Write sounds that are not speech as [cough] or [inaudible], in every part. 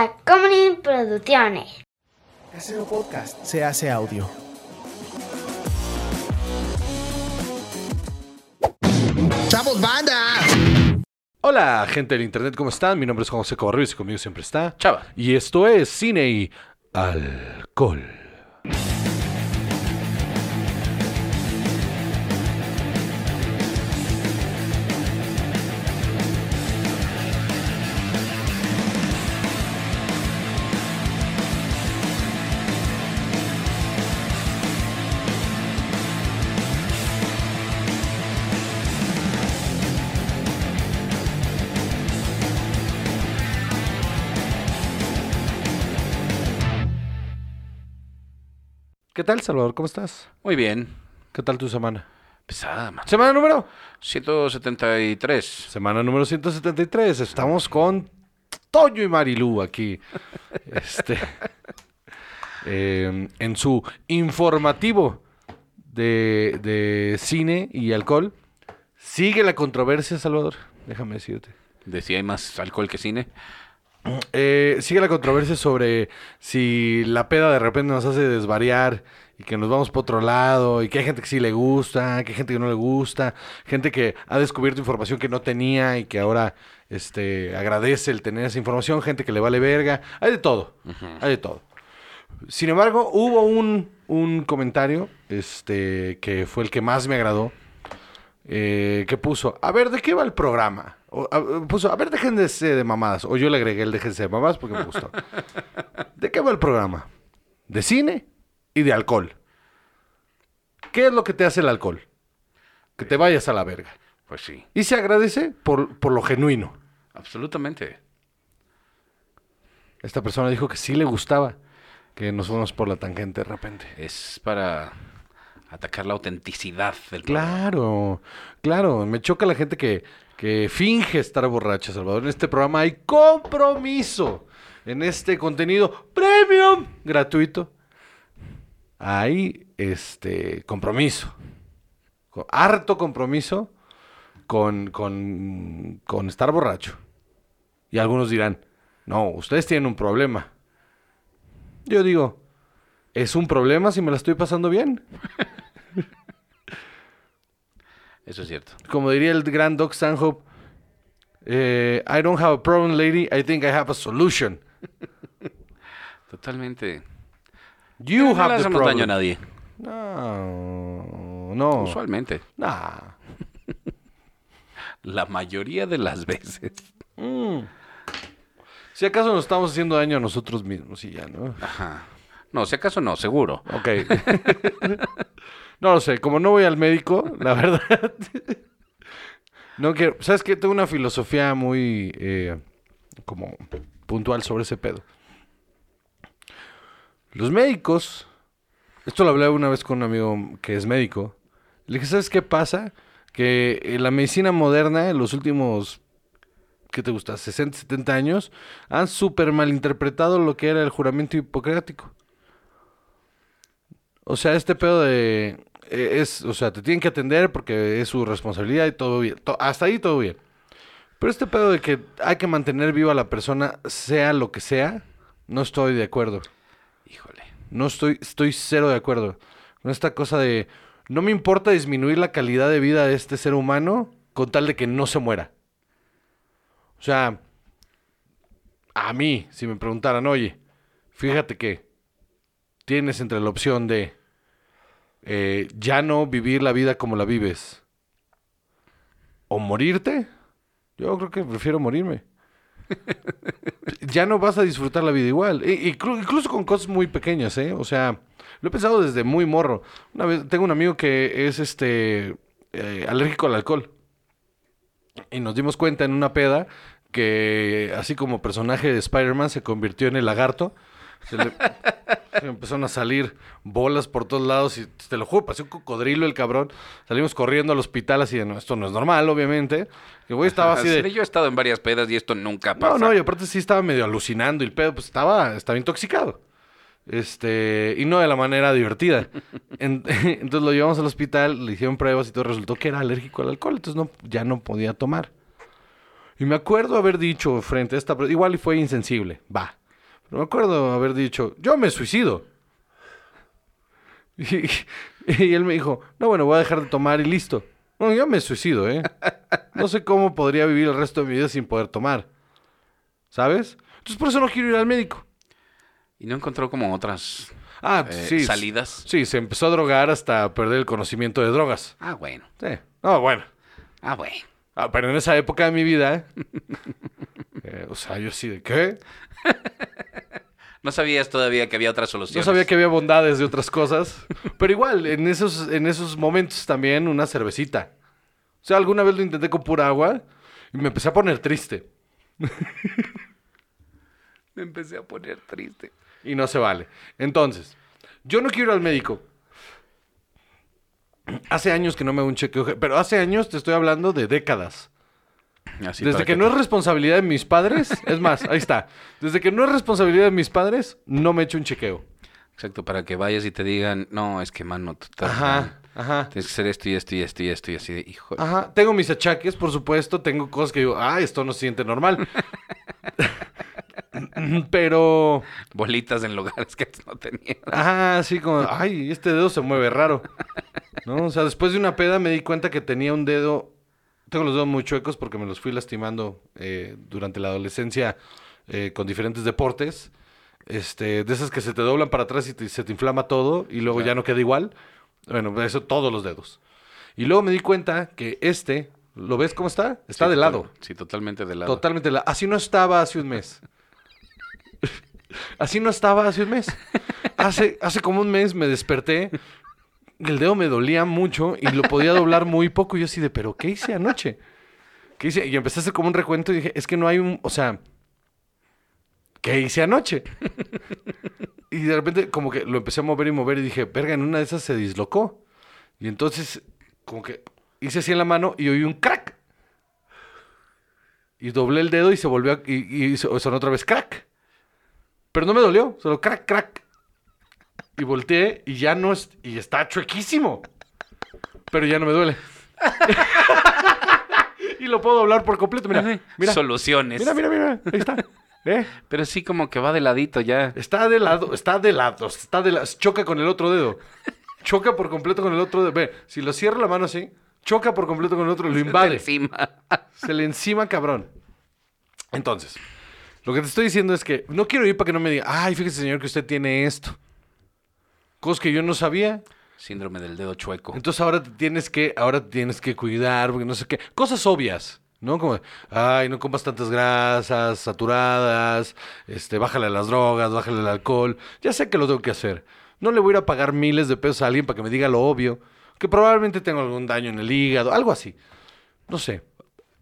Tacomunin Producciones. Casero Podcast se hace audio. ¡Chavos, banda! Hola, gente del internet, ¿cómo están? Mi nombre es José Cobarrubias y conmigo siempre está Chava. Y esto es Cine y Alcohol. ¿Qué tal, Salvador? ¿Cómo estás? Muy bien. ¿Qué tal tu semana? Pesada, man. Semana número 173. Semana número 173. Estamos con Toño y Marilú aquí. [laughs] Este, eh, en su informativo de, de cine y alcohol. Sigue la controversia, Salvador. Déjame decirte. Decía hay más alcohol que cine. Eh, sigue la controversia sobre si la peda de repente nos hace desvariar y que nos vamos por otro lado y que hay gente que sí le gusta, que hay gente que no le gusta, gente que ha descubierto información que no tenía y que ahora este, agradece el tener esa información, gente que le vale verga, hay de todo, hay de todo. Sin embargo, hubo un, un comentario este, que fue el que más me agradó, eh, que puso, a ver, ¿de qué va el programa? O, a- puso, a ver, déjense de mamadas. O yo le agregué el déjense de mamadas porque me gustó. ¿De qué va el programa? De cine y de alcohol. ¿Qué es lo que te hace el alcohol? Que te vayas a la verga. Pues sí. Y se agradece por, por lo genuino. Absolutamente. Esta persona dijo que sí le gustaba que nos fuéramos por la tangente de repente. Es para atacar la autenticidad del programa. Claro, claro. Me choca la gente que, que finge estar borracha, Salvador. En este programa hay compromiso. En este contenido premium gratuito. Hay este compromiso. Harto compromiso con, con, con estar borracho. Y algunos dirán, no, ustedes tienen un problema. Yo digo, es un problema si me la estoy pasando bien. [laughs] Eso es cierto. como diría el gran Doc Stanhope, eh, I don't have a problem, lady. I think I have a solution. Totalmente. You no le have the hacemos daño a problem. nadie. No, no. Usualmente. Nah. [laughs] La mayoría de las veces. Mm. Si acaso nos estamos haciendo daño a nosotros mismos y ya, ¿no? Ajá. No, si acaso no, seguro. Ok. [laughs] no lo sé, como no voy al médico, la [laughs] verdad. no quiero. ¿Sabes qué? Tengo una filosofía muy eh, como puntual sobre ese pedo. Los médicos. Esto lo hablé una vez con un amigo que es médico. Le dije, ¿sabes qué pasa? Que en la medicina moderna, en los últimos ¿qué te gusta? 60, 70 años, han súper malinterpretado lo que era el juramento hipocrático. O sea, este pedo de... eh, Es, o sea, te tienen que atender porque es su responsabilidad y todo bien. To- hasta ahí todo bien. Pero este pedo de que hay que mantener viva a la persona, sea lo que sea, no estoy de acuerdo. Híjole. No estoy, estoy cero de acuerdo. Con esta cosa de... No me importa disminuir la calidad de vida de este ser humano con tal de que no se muera. O sea, a mí, si me preguntaran, oye, fíjate que tienes entre la opción de eh, ya no vivir la vida como la vives o morirte, yo creo que prefiero morirme. [laughs] ya no vas a disfrutar la vida igual. E- inclu- incluso con cosas muy pequeñas, ¿eh? O sea, lo he pensado desde muy morro. Una vez tengo un amigo que es este eh, alérgico al alcohol. Y nos dimos cuenta en una peda que así como personaje de Spider-Man se convirtió en el lagarto. Se le, se [laughs] empezaron a salir bolas por todos lados y te lo juro, pareció un cocodrilo el cabrón. Salimos corriendo al hospital así de, no, esto no es normal, obviamente. Que güey estaba así de... Yo he estado en varias pedas y esto nunca pasa. No, no, y aparte sí estaba medio alucinando y el pedo pues estaba, estaba intoxicado. Este, y no de la manera divertida. [laughs] En- [laughs] entonces lo llevamos al hospital, le hicieron pruebas y todo, resultó que era alérgico al alcohol, entonces no, ya no podía tomar. Y me acuerdo haber dicho frente a esta, igual y fue insensible, va. No me acuerdo haber dicho, yo me suicido. Y, y él me dijo, no, bueno, voy a dejar de tomar y listo. No, yo me suicido, ¿eh? No sé cómo podría vivir el resto de mi vida sin poder tomar. ¿Sabes? Entonces por eso no quiero ir al médico. Y no encontró como otras Ah, eh, sí. salidas. Sí, se empezó a drogar hasta perder el conocimiento de drogas. Ah, bueno. Sí. No, bueno. Ah, bueno. Ah, pero en esa época de mi vida, eh, [laughs] o sea, yo sí de qué. [laughs] No sabías todavía que había otras No soluciones. sabía que había bondades de otras cosas. Pero igual, en esos, en esos momentos también una cervecita. O sea, alguna vez lo intenté con pura agua y me empecé a poner triste. [laughs] Me empecé a poner triste. Y no se vale. Entonces, yo no quiero ir al médico. Hace años que no me hago un chequeo, pero hace años te estoy hablando de décadas. Así Desde que no es responsabilidad de mis padres, es más, ahí está. Desde que no es responsabilidad de mis padres, no me he hecho un chequeo. Exacto, para que vayas y te digan, no, es que mano, tú estás Ajá, mal. ajá. Tienes que hacer esto y esto y esto y esto y así de, hijo. Ajá, tengo mis achaques, por supuesto, tengo cosas que digo, ah, esto no se siente normal. [laughs] Pero, Bolitas en lugares que no tenías. ajá, así como, ay, este dedo se mueve raro. ¿No? O sea, después de una peda me di cuenta que tenía un dedo, tengo los dedos muy chuecos porque me los fui lastimando eh, durante la adolescencia eh, con diferentes deportes. Este, de esas que se te doblan para atrás y te- se te inflama todo y luego ya no queda igual. Bueno, eso todos los dedos. Y luego me di cuenta que este, ¿lo ves cómo está? Está Sí, de total- lado. Sí, totalmente de lado. Totalmente de lado. Así no estaba hace un mes. [laughs] Así no estaba hace un mes. Hace, hace como un mes me desperté. El dedo me dolía mucho y lo podía doblar muy poco. Y yo así de, ¿pero qué hice anoche? ¿Qué hice? Y empecé a hacer como un recuento y dije, es que no hay un. O sea, ¿qué hice anoche? Y de repente, como que lo empecé a mover y mover y dije, verga, en una de esas se dislocó. Y entonces, como que hice así en la mano y oí un crack. Y doblé el dedo y se volvió y, y so- sonó otra vez crack. Pero no me dolió, solo crack, crack. Y volteé y ya no es, y está chuequísimo. Pero ya no me duele. [laughs] y lo puedo doblar por completo, mira. Mira, Soluciones. mira, mira, mira. Ahí está. ¿Eh? Pero sí como que va de ladito ya. Está de lado, está de lado, está de lado. Choca con el otro dedo. Choca por completo con el otro dedo. Ve, si lo cierro la mano así, choca por completo con el otro, lo invade. Encima. [laughs] Se le encima, cabrón. Entonces, lo que te estoy diciendo es que no quiero ir para que no me diga, ay, fíjese, señor, que usted tiene esto. Cosas que yo no sabía. Síndrome del dedo chueco. Entonces ahora te tienes que, ahora te tienes que cuidar, porque no sé qué. Cosas obvias, ¿no? Como, ay, no comas tantas grasas saturadas, este, bájale a las drogas, bájale al alcohol. Ya sé que lo tengo que hacer. No le voy a ir a pagar miles de pesos a alguien para que me diga lo obvio. Que probablemente tengo algún daño en el hígado, algo así. No sé.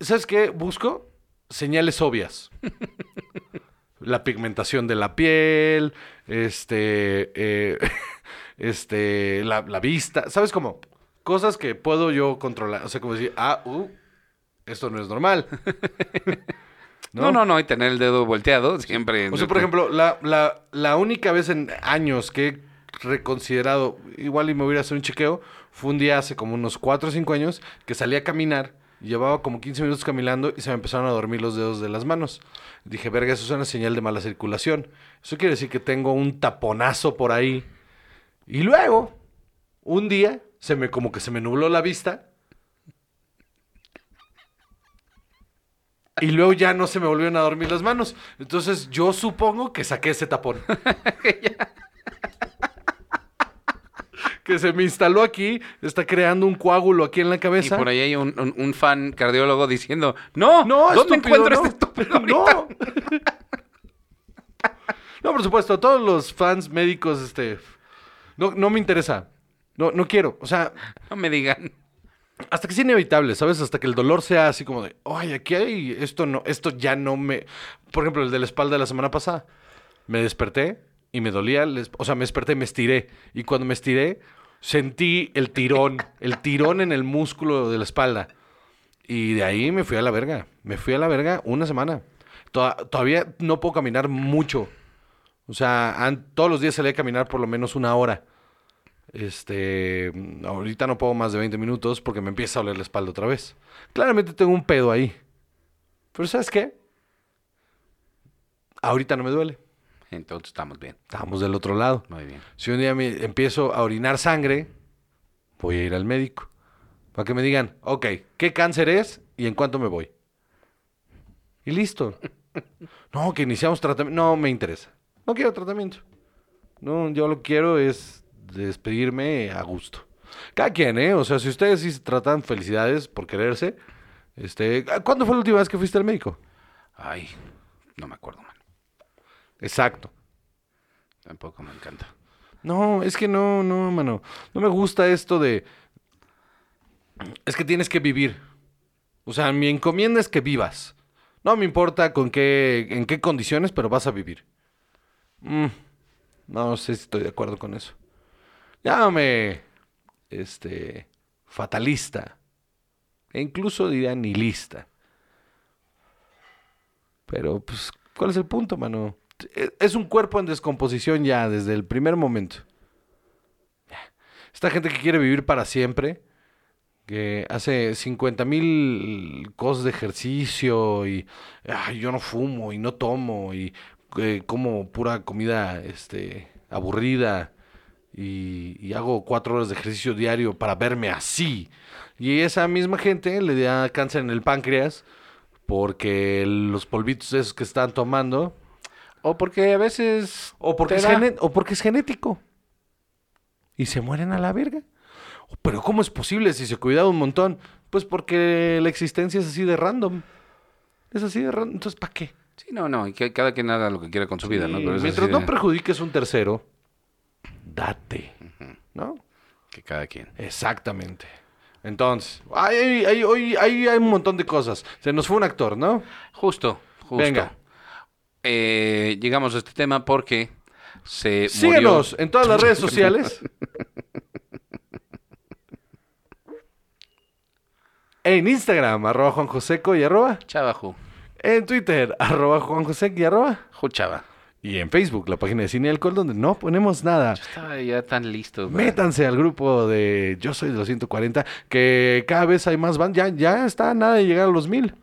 ¿Sabes qué? Busco señales obvias. [laughs] la pigmentación de la piel, este, eh, [laughs] este, la, la vista, ¿sabes cómo? Cosas que puedo yo controlar, o sea, como decir, ah, uh, esto no es normal. [laughs] No, no, no, y tener el dedo volteado siempre. O sea, por ejemplo, la, la, la única vez en años que he reconsiderado, igual y me hubiera a hacer un chequeo, fue un día hace como unos 4 o 5 años que salí a caminar, llevaba como 15 minutos caminando y se me empezaron a dormir los dedos de las manos. Dije, verga, eso es una señal de mala circulación. Eso quiere decir que tengo un taponazo por ahí. Y luego, un día, se me como que se me nubló la vista. Y luego ya no se me volvieron a dormir las manos. Entonces yo supongo que saqué ese tapón. [laughs] que se me instaló aquí, está creando un coágulo aquí en la Y cabeza. por ahí hay un, un- un fan cardiólogo diciendo, no, No, ¿dónde estúpido, encuentro no. este estúpido ahorita?" No. [laughs] no, por supuesto, todos los fans médicos, este, no, no me interesa. No, no quiero. O sea, [laughs] No me digan. hasta que sea inevitable, ¿sabes? Hasta que el dolor sea así como de, ay, aquí hay, esto no, esto ya no me... Por ejemplo, el de la espalda de la semana pasada. Me desperté y me dolía, la esp- o sea, me desperté y me estiré. Y cuando me estiré, sentí el tirón, [laughs] el tirón en el músculo de la espalda. Y de ahí me fui a la verga. Me fui a la verga una semana. Toda- todavía no puedo caminar mucho. O sea, an- todos los días salía a caminar por lo menos una hora. Este, ahorita no puedo más de 20 minutos porque me empieza a doler la espalda otra vez. Claramente tengo un pedo ahí. Pero ¿sabes qué? Ahorita no me duele. Entonces estamos bien. Estamos del otro lado. Muy bien. Si un día me empiezo a orinar sangre, voy a ir al médico. Para que me digan, ok, ¿qué cáncer es y en cuánto me voy? Y listo. [laughs] No, que iniciamos tratamiento. No me interesa. No quiero tratamiento. No, yo lo que quiero es despedirme a gusto. Cada quien, ¿eh? O sea, si ustedes sí se tratan, felicidades por quererse. Este, ¿Cuándo fue la última vez que fuiste al médico? Ay, no me acuerdo, man. Exacto. Tampoco me encanta. No, es que no, no, mano. No me gusta esto de. Es que tienes que vivir. O sea, mi encomienda es que vivas. No me importa con qué, en qué condiciones, pero vas a vivir. Mm, no sé si estoy de acuerdo con eso. Llámame, este, fatalista. E incluso diría nihilista. Pero, pues, ¿cuál es el punto, mano? E- Es un cuerpo en descomposición ya desde el primer momento. Esta gente que quiere vivir para siempre, que hace 50 mil cosas de ejercicio y "Ay, yo no fumo y no tomo y eh, como pura comida este, aburrida y, y hago cuatro horas de ejercicio diario para verme así. Y esa misma gente le da cáncer en el páncreas porque los polvitos esos que están tomando O porque a veces. o porque, es da. o porque es genético. Y se mueren a la verga. Pero ¿cómo es posible si se cuidaba un montón? Pues porque la existencia es así de random. Es así de random. Entonces, ¿para qué? Sí, no, no. Y que cada quien haga lo que quiera con su vida, ¿no? Pero Mientras no de- perjudiques un tercero, date. ¿No? Que cada quien. Exactamente. Entonces, hay, hay, hoy hay, hay un montón de cosas. Se nos fue un actor, ¿no? Justo, justo. Venga. Eh, llegamos a este tema porque se Síguenos murió. en todas las redes [laughs] sociales. en Instagram, arroba Juan Joseco y arroba. En Twitter, [laughs] arroba Juan Joseco y arroba. Ju, chava. Y en Facebook, la página de Cine Alcohol, donde no ponemos nada. Estaba ya tan listo. güey. Métanse al grupo de Yo Soy de los 140, que cada vez hay más van. Ya, ya está a nada de llegar a los mil.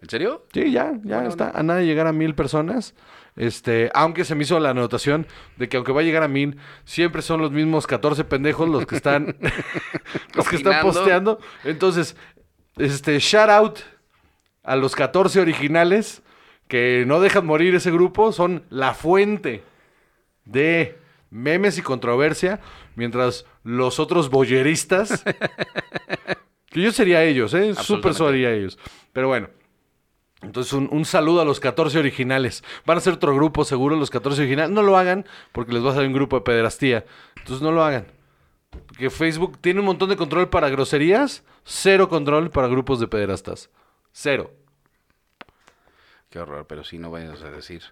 ¿En serio? Sí, ya, ya Bueno, está a nada de llegar a mil personas. Este, aunque se me hizo la anotación de que aunque va a llegar a mil, siempre son los mismos 14 pendejos los que están [laughs] los que están posteando. Entonces, este, shout out a los 14 originales que no dejan morir ese grupo, son la fuente de memes y controversia, mientras los otros boyeristas, [laughs] que yo sería ellos, ¿eh? Súper sería ellos. Pero bueno, entonces un, un saludo a los 14 originales. Van a ser otro grupo seguro, los 14 originales. No lo hagan porque les va a salir un grupo de pederastía. Entonces no lo hagan. Porque Facebook tiene un montón de control para groserías, cero control para grupos de pederastas. Cero. Qué horror, pero sí no vayas a decir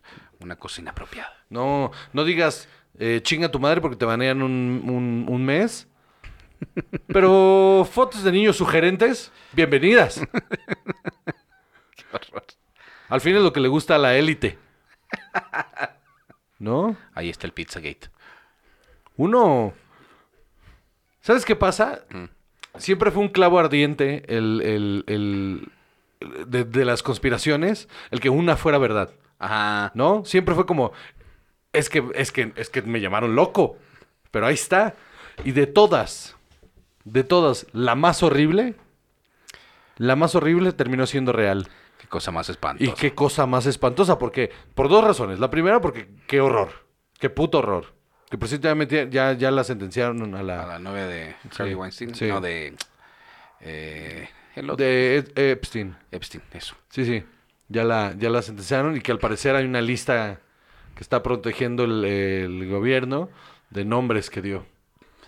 una cosa inapropiada. No, no digas eh, chinga tu madre porque te banean un, un- un mes. Pero fotos de niños sugerentes, bienvenidas. [laughs] Qué horror. Al fin es lo que le gusta a la élite. ¿No? Ahí está el Pizzagate. Uno. ¿Sabes qué pasa? Siempre fue un clavo ardiente el, el- el- de, de las conspiraciones, el que una fuera verdad. Ajá. ¿No? Siempre fue como. Es que, es que, es que me llamaron loco. Pero ahí está. Y de todas, de todas, la más horrible. La más horrible terminó siendo real. Qué cosa más espantosa. Y qué cosa más espantosa, porque, por dos razones. La primera, porque qué horror. Qué puto horror. Que por cierto ya, ya, ya la sentenciaron a A la. la novia de Harvey Sí, Weinstein. sí. No, de... Eh, el otro. De Epstein. Epstein, eso. Sí, sí. Ya la, ya la sentenciaron y que al parecer hay una lista que está protegiendo el, el gobierno de nombres que dio.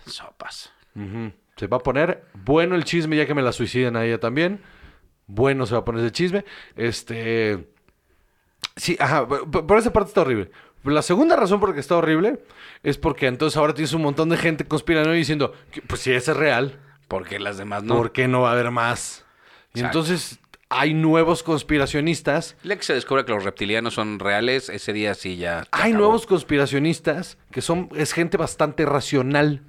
Sopas. Se va a poner bueno el chisme ya que me la suicidan a ella también. Bueno se va a poner ese chisme. Este. Sí, ajá. Por esa parte está horrible. La segunda razón por la que está horrible es porque entonces ahora tienes un montón de gente conspirando y diciendo, que, pues si ese es real, Porque las demás no. ¿por qué no va a haber más? Y Exacto. entonces hay nuevos conspiracionistas. El día que se descubre que los reptilianos son reales, ese día sí ya. Hay acabó. nuevos conspiracionistas que son, es gente bastante racional.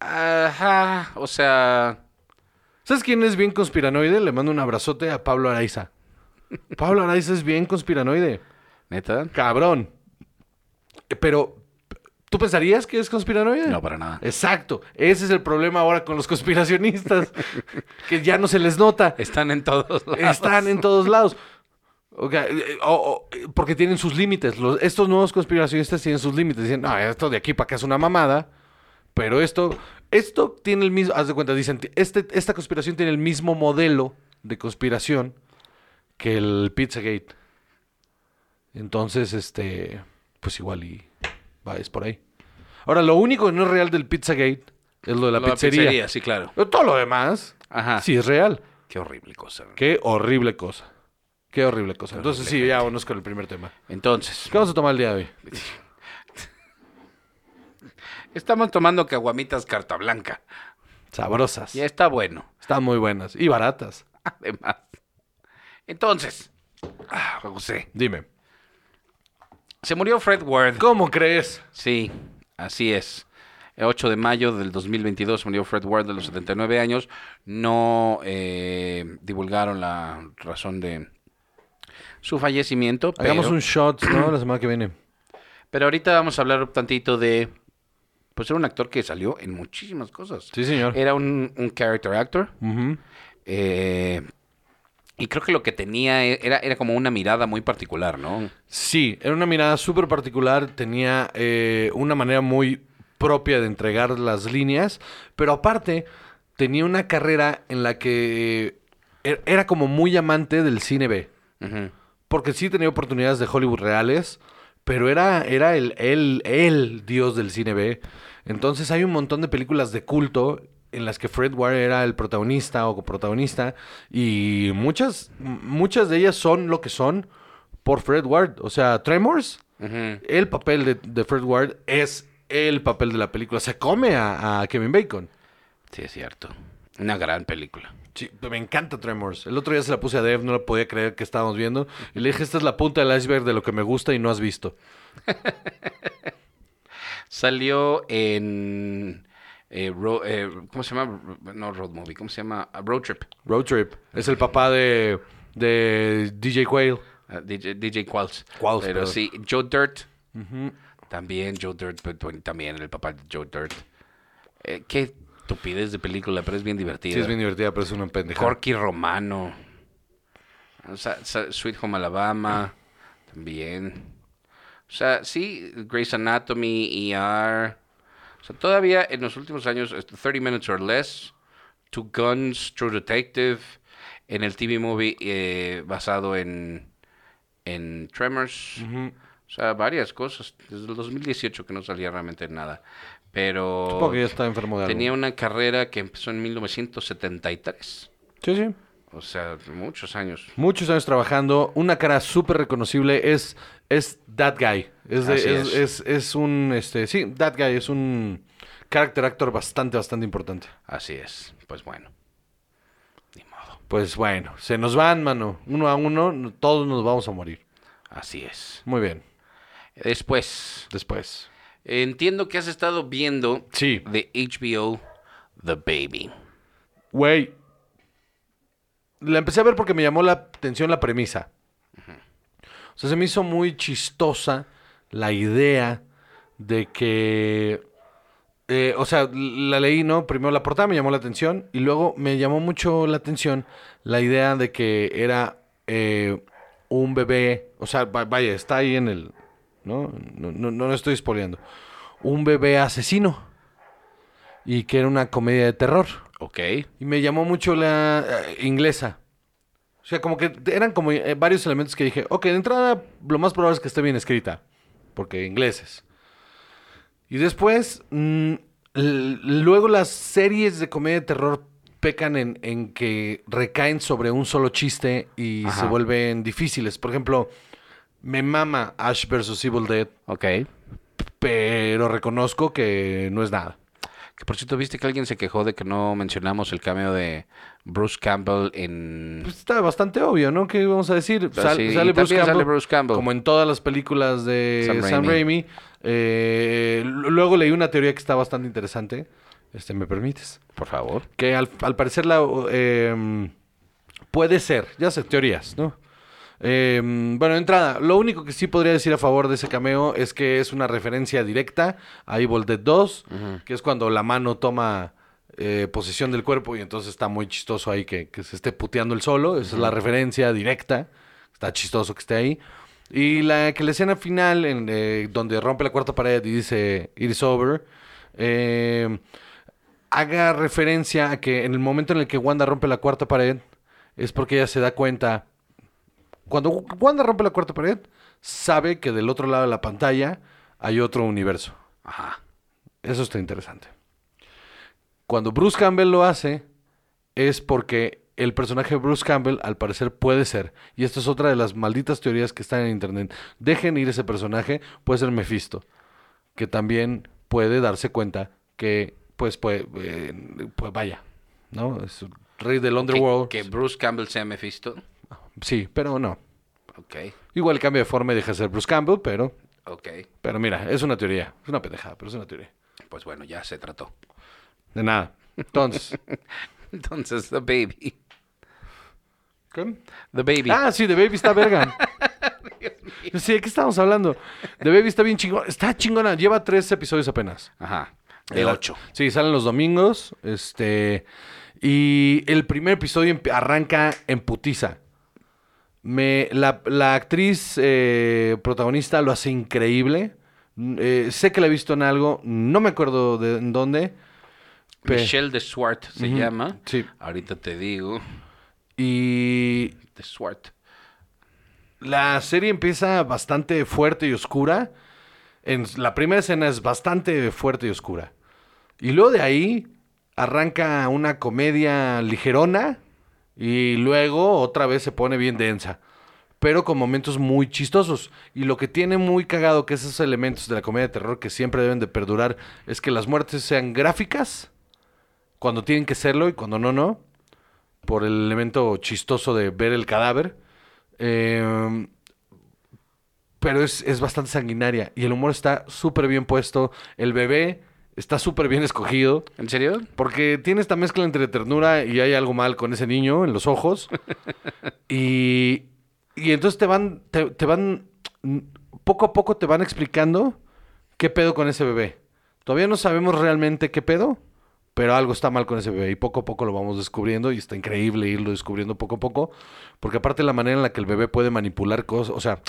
Ajá. O sea. ¿Sabes quién es bien conspiranoide? Le mando un abrazote a Pablo Araiza. Pablo Araiza es bien conspiranoide. ¿Neta? Cabrón. Pero, ¿tú pensarías que es conspiranoide? No, para nada. Exacto. Ese es el problema ahora con los conspiracionistas. [laughs] que ya no se les nota. Están en todos lados. Están en todos lados. Ok, eh, o- o, porque tienen sus límites. Los- estos nuevos conspiracionistas tienen sus límites. Dicen, no, esto de aquí para acá es una mamada. Pero esto, esto tiene el mismo, haz de cuenta, dicen, este, esta conspiración tiene el mismo modelo de conspiración que el Pizzagate. Entonces, este, pues igual y va, es por ahí. Ahora, lo único que no es real del Pizzagate es lo de la Lo de pizzería. sí, claro. Pero Todo lo demás, Ajá. sí es real. Qué horrible cosa. Qué horrible cosa. Qué horrible cosa. Entonces sí, ya vámonos con el primer tema. Entonces, ¿Qué vamos a tomar el día de hoy? [laughs] estamos tomando caguamitas carta blanca. Sabrosas. Y está bueno. Están muy buenas. Y baratas. Además. Entonces, ah, José, Dime. se murió Fred Ward. ¿Cómo crees? Sí, así es. El 8 de mayo del 2022 murió Fred Ward de los 79 años. No eh, divulgaron la razón de su fallecimiento, pero, Hagamos un shot, ¿no? La semana que viene. pero ahorita vamos a hablar un tantito de... Pues era un actor que salió en muchísimas cosas. Sí, señor. Era un, un character actor. Ujú. eh, y creo que lo que tenía e- era, era como una mirada muy particular, ¿no? Sí, era una mirada súper particular. Tenía eh, una manera muy propia de entregar las líneas. Pero aparte, tenía una carrera en la que eh, era como muy amante del cine B. Porque sí tenía oportunidades de Hollywood reales, pero era, era el, el, el dios del cine B. Entonces hay un montón de películas de culto en las que Fred Ward era el protagonista o coprotagonista y muchas, muchas de ellas son lo que son por Fred Ward. O sea, Tremors, el papel de, de Fred Ward es el papel de la película. Se come a, a Kevin Bacon. Sí, es cierto. Una gran película. Sí, me encanta Tremors. El otro día se la puse a Dev, no la podía creer que estábamos viendo. Y le dije, esta es la punta del iceberg de lo que me gusta y no has visto. [laughs] Salió en. Eh, ro- eh, ¿Cómo se llama? No, Road Movie. ¿Cómo se llama? Ah, Road Trip. Road Trip. Es el papá de, de DJ Quail. Ah, DJ, DJ Qualls. Qualls, Pero perdón. sí, Joe Dirt. También Joe Dirt, pero bueno, también el papá de Joe Dirt. Eh, qué estupidez de película, pero es bien divertida. Sí, es bien divertida, pero es una pendeja. Corky Romano. O sea, sa- Sweet Home Alabama. También. O sea, sí, Grey's Anatomy, ER. O sea, todavía en los últimos años, este, 30 Minutes or Less, Two Guns, True Detective, en el TV movie eh, basado en, en Tremors. O sea, varias cosas. Desde el 2018 que no salía realmente nada. Pero Supongo que ya está enfermo de algo. tenía una carrera que empezó en 1973. Sí, sí. O sea, muchos años. Muchos años trabajando. Una cara súper reconocible es, es That Guy. Es, de- es. es- es un, este, sí, That Guy es un character actor bastante, bastante importante. Así es. Pues bueno. Ni modo. Pues bueno, se nos van, mano. Uno a uno, todos nos vamos a morir. Así es. Muy bien. Después, Después. entiendo que has estado viendo Sí. de HBO The Baby. Güey. La empecé a ver porque me llamó la atención la premisa. O sea, se me hizo muy chistosa la idea de que... eh, o sea, la leí, ¿no? Primero la portada me llamó la atención y luego me llamó mucho la atención la idea de que era eh, un bebé, o sea, va- vaya, está ahí en el... ¿no? No, no, no lo estoy spoileando. Un bebé asesino y que era una comedia de terror. Ok. Y me llamó mucho la eh, inglesa. O sea, como que eran como eh, varios elementos que dije, ok, de entrada lo más probable es que esté bien escrita, porque ingleses. Y después, mm, luego las series de comedia de terror pecan en, en que recaen sobre un solo chiste y Ajá. se vuelven difíciles. Por ejemplo, me mama Ash vs. Evil Dead, Ok. pero reconozco que no es nada. Que por cierto, ¿viste que alguien se quejó de que no mencionamos el cameo de Bruce Campbell en... Pues está bastante obvio, ¿no? ¿Qué vamos a decir? Ah, Sal- sí, y sale, Bruce Campbell, sale Bruce Campbell. Como en todas las películas de Sam Sam, Raimi. Eh, luego leí una teoría que está bastante interesante. Este, ¿me permites? Por favor. Que al, al parecer la, eh, puede ser, ya sé, teorías, ¿no? Eh, bueno, entrada, lo único que sí podría decir a favor de ese cameo es que es una referencia directa a Evil Dead 2, que es cuando la mano toma eh, posesión del cuerpo y entonces está muy chistoso ahí que, que se esté puteando el solo. Esa es la referencia directa. Está chistoso que esté ahí. Y la que la escena final, en, eh, donde rompe la cuarta pared y dice It is over, eh, haga referencia a que en el momento en el que Wanda rompe la cuarta pared, es porque ella se da cuenta. Cuando Wanda rompe la cuarta pared, sabe que del otro lado de la pantalla hay otro universo. Ajá. Eso está interesante. Cuando Bruce Campbell lo hace, es porque el personaje de Bruce Campbell, al parecer, puede ser. Y esta es otra de las malditas teorías que están en internet. Dejen ir ese personaje, puede ser Mephisto. Que también puede darse cuenta que, pues, puede, eh, pues vaya, ¿no? Es rey del Que, Underworld. que Bruce Campbell sea Mephisto. Sí, pero no. Ok, Igual cambia de forma y deja de ser Bruce Campbell, pero, ok. pero mira, es una teoría. Es una pendejada, pero es una teoría. Pues bueno, ya se trató. De nada. Entonces, [laughs] Entonces, The Baby. ¿qué? The Baby. Ah, sí, The Baby está verga. [laughs] Sí, ¿de qué estamos hablando? The Baby está bien chingona. Está chingona. Lleva tres episodios apenas. Ajá. De El- ocho. Sí, salen los domingos. Este. Y el primer episodio arranca en putiza. Me, la, la actriz eh, protagonista lo hace increíble. Mm, eh, sé que la he visto en algo. No me acuerdo de en dónde. Pe- Michelle de Swart se llama. sí. Ahorita te digo. Y De Swart. La serie empieza bastante fuerte y oscura. En la primera escena es bastante fuerte y oscura. Y luego de ahí arranca una comedia ligerona y luego otra vez se pone bien densa. Pero con momentos muy chistosos. Y lo que tiene muy cagado que esos elementos de la comedia de terror que siempre deben de perdurar es que las muertes sean gráficas cuando tienen que serlo y cuando no, no. Por el elemento chistoso de ver el cadáver. Eh, pero es, es bastante sanguinaria. Y el humor está súper bien puesto. El bebé está súper bien escogido. ¿En serio? Porque tiene esta mezcla entre ternura y hay algo mal con ese niño en los ojos. [laughs] y, y entonces te van, te, te van, poco a poco te van explicando qué pedo con ese bebé. Todavía no sabemos realmente qué pedo, pero algo está mal con ese bebé y poco a poco lo vamos descubriendo y está increíble irlo descubriendo poco a poco, porque aparte la manera en la que el bebé puede manipular cosas, o sea,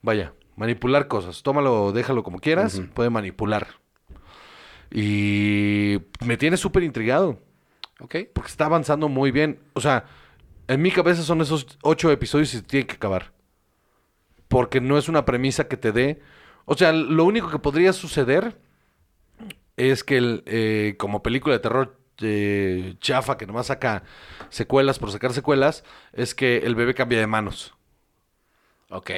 vaya, manipular cosas, tómalo, déjalo como quieras, puede manipular. Y me tiene súper intrigado, Ok. porque está avanzando muy bien. O sea, en mi cabeza son esos ocho episodios y se tienen que acabar. Porque no es una premisa que te dé. O sea, lo único que podría suceder es que el, eh, como película de terror eh, chafa que nomás saca secuelas por sacar secuelas, es que el bebé cambia de manos. Ok.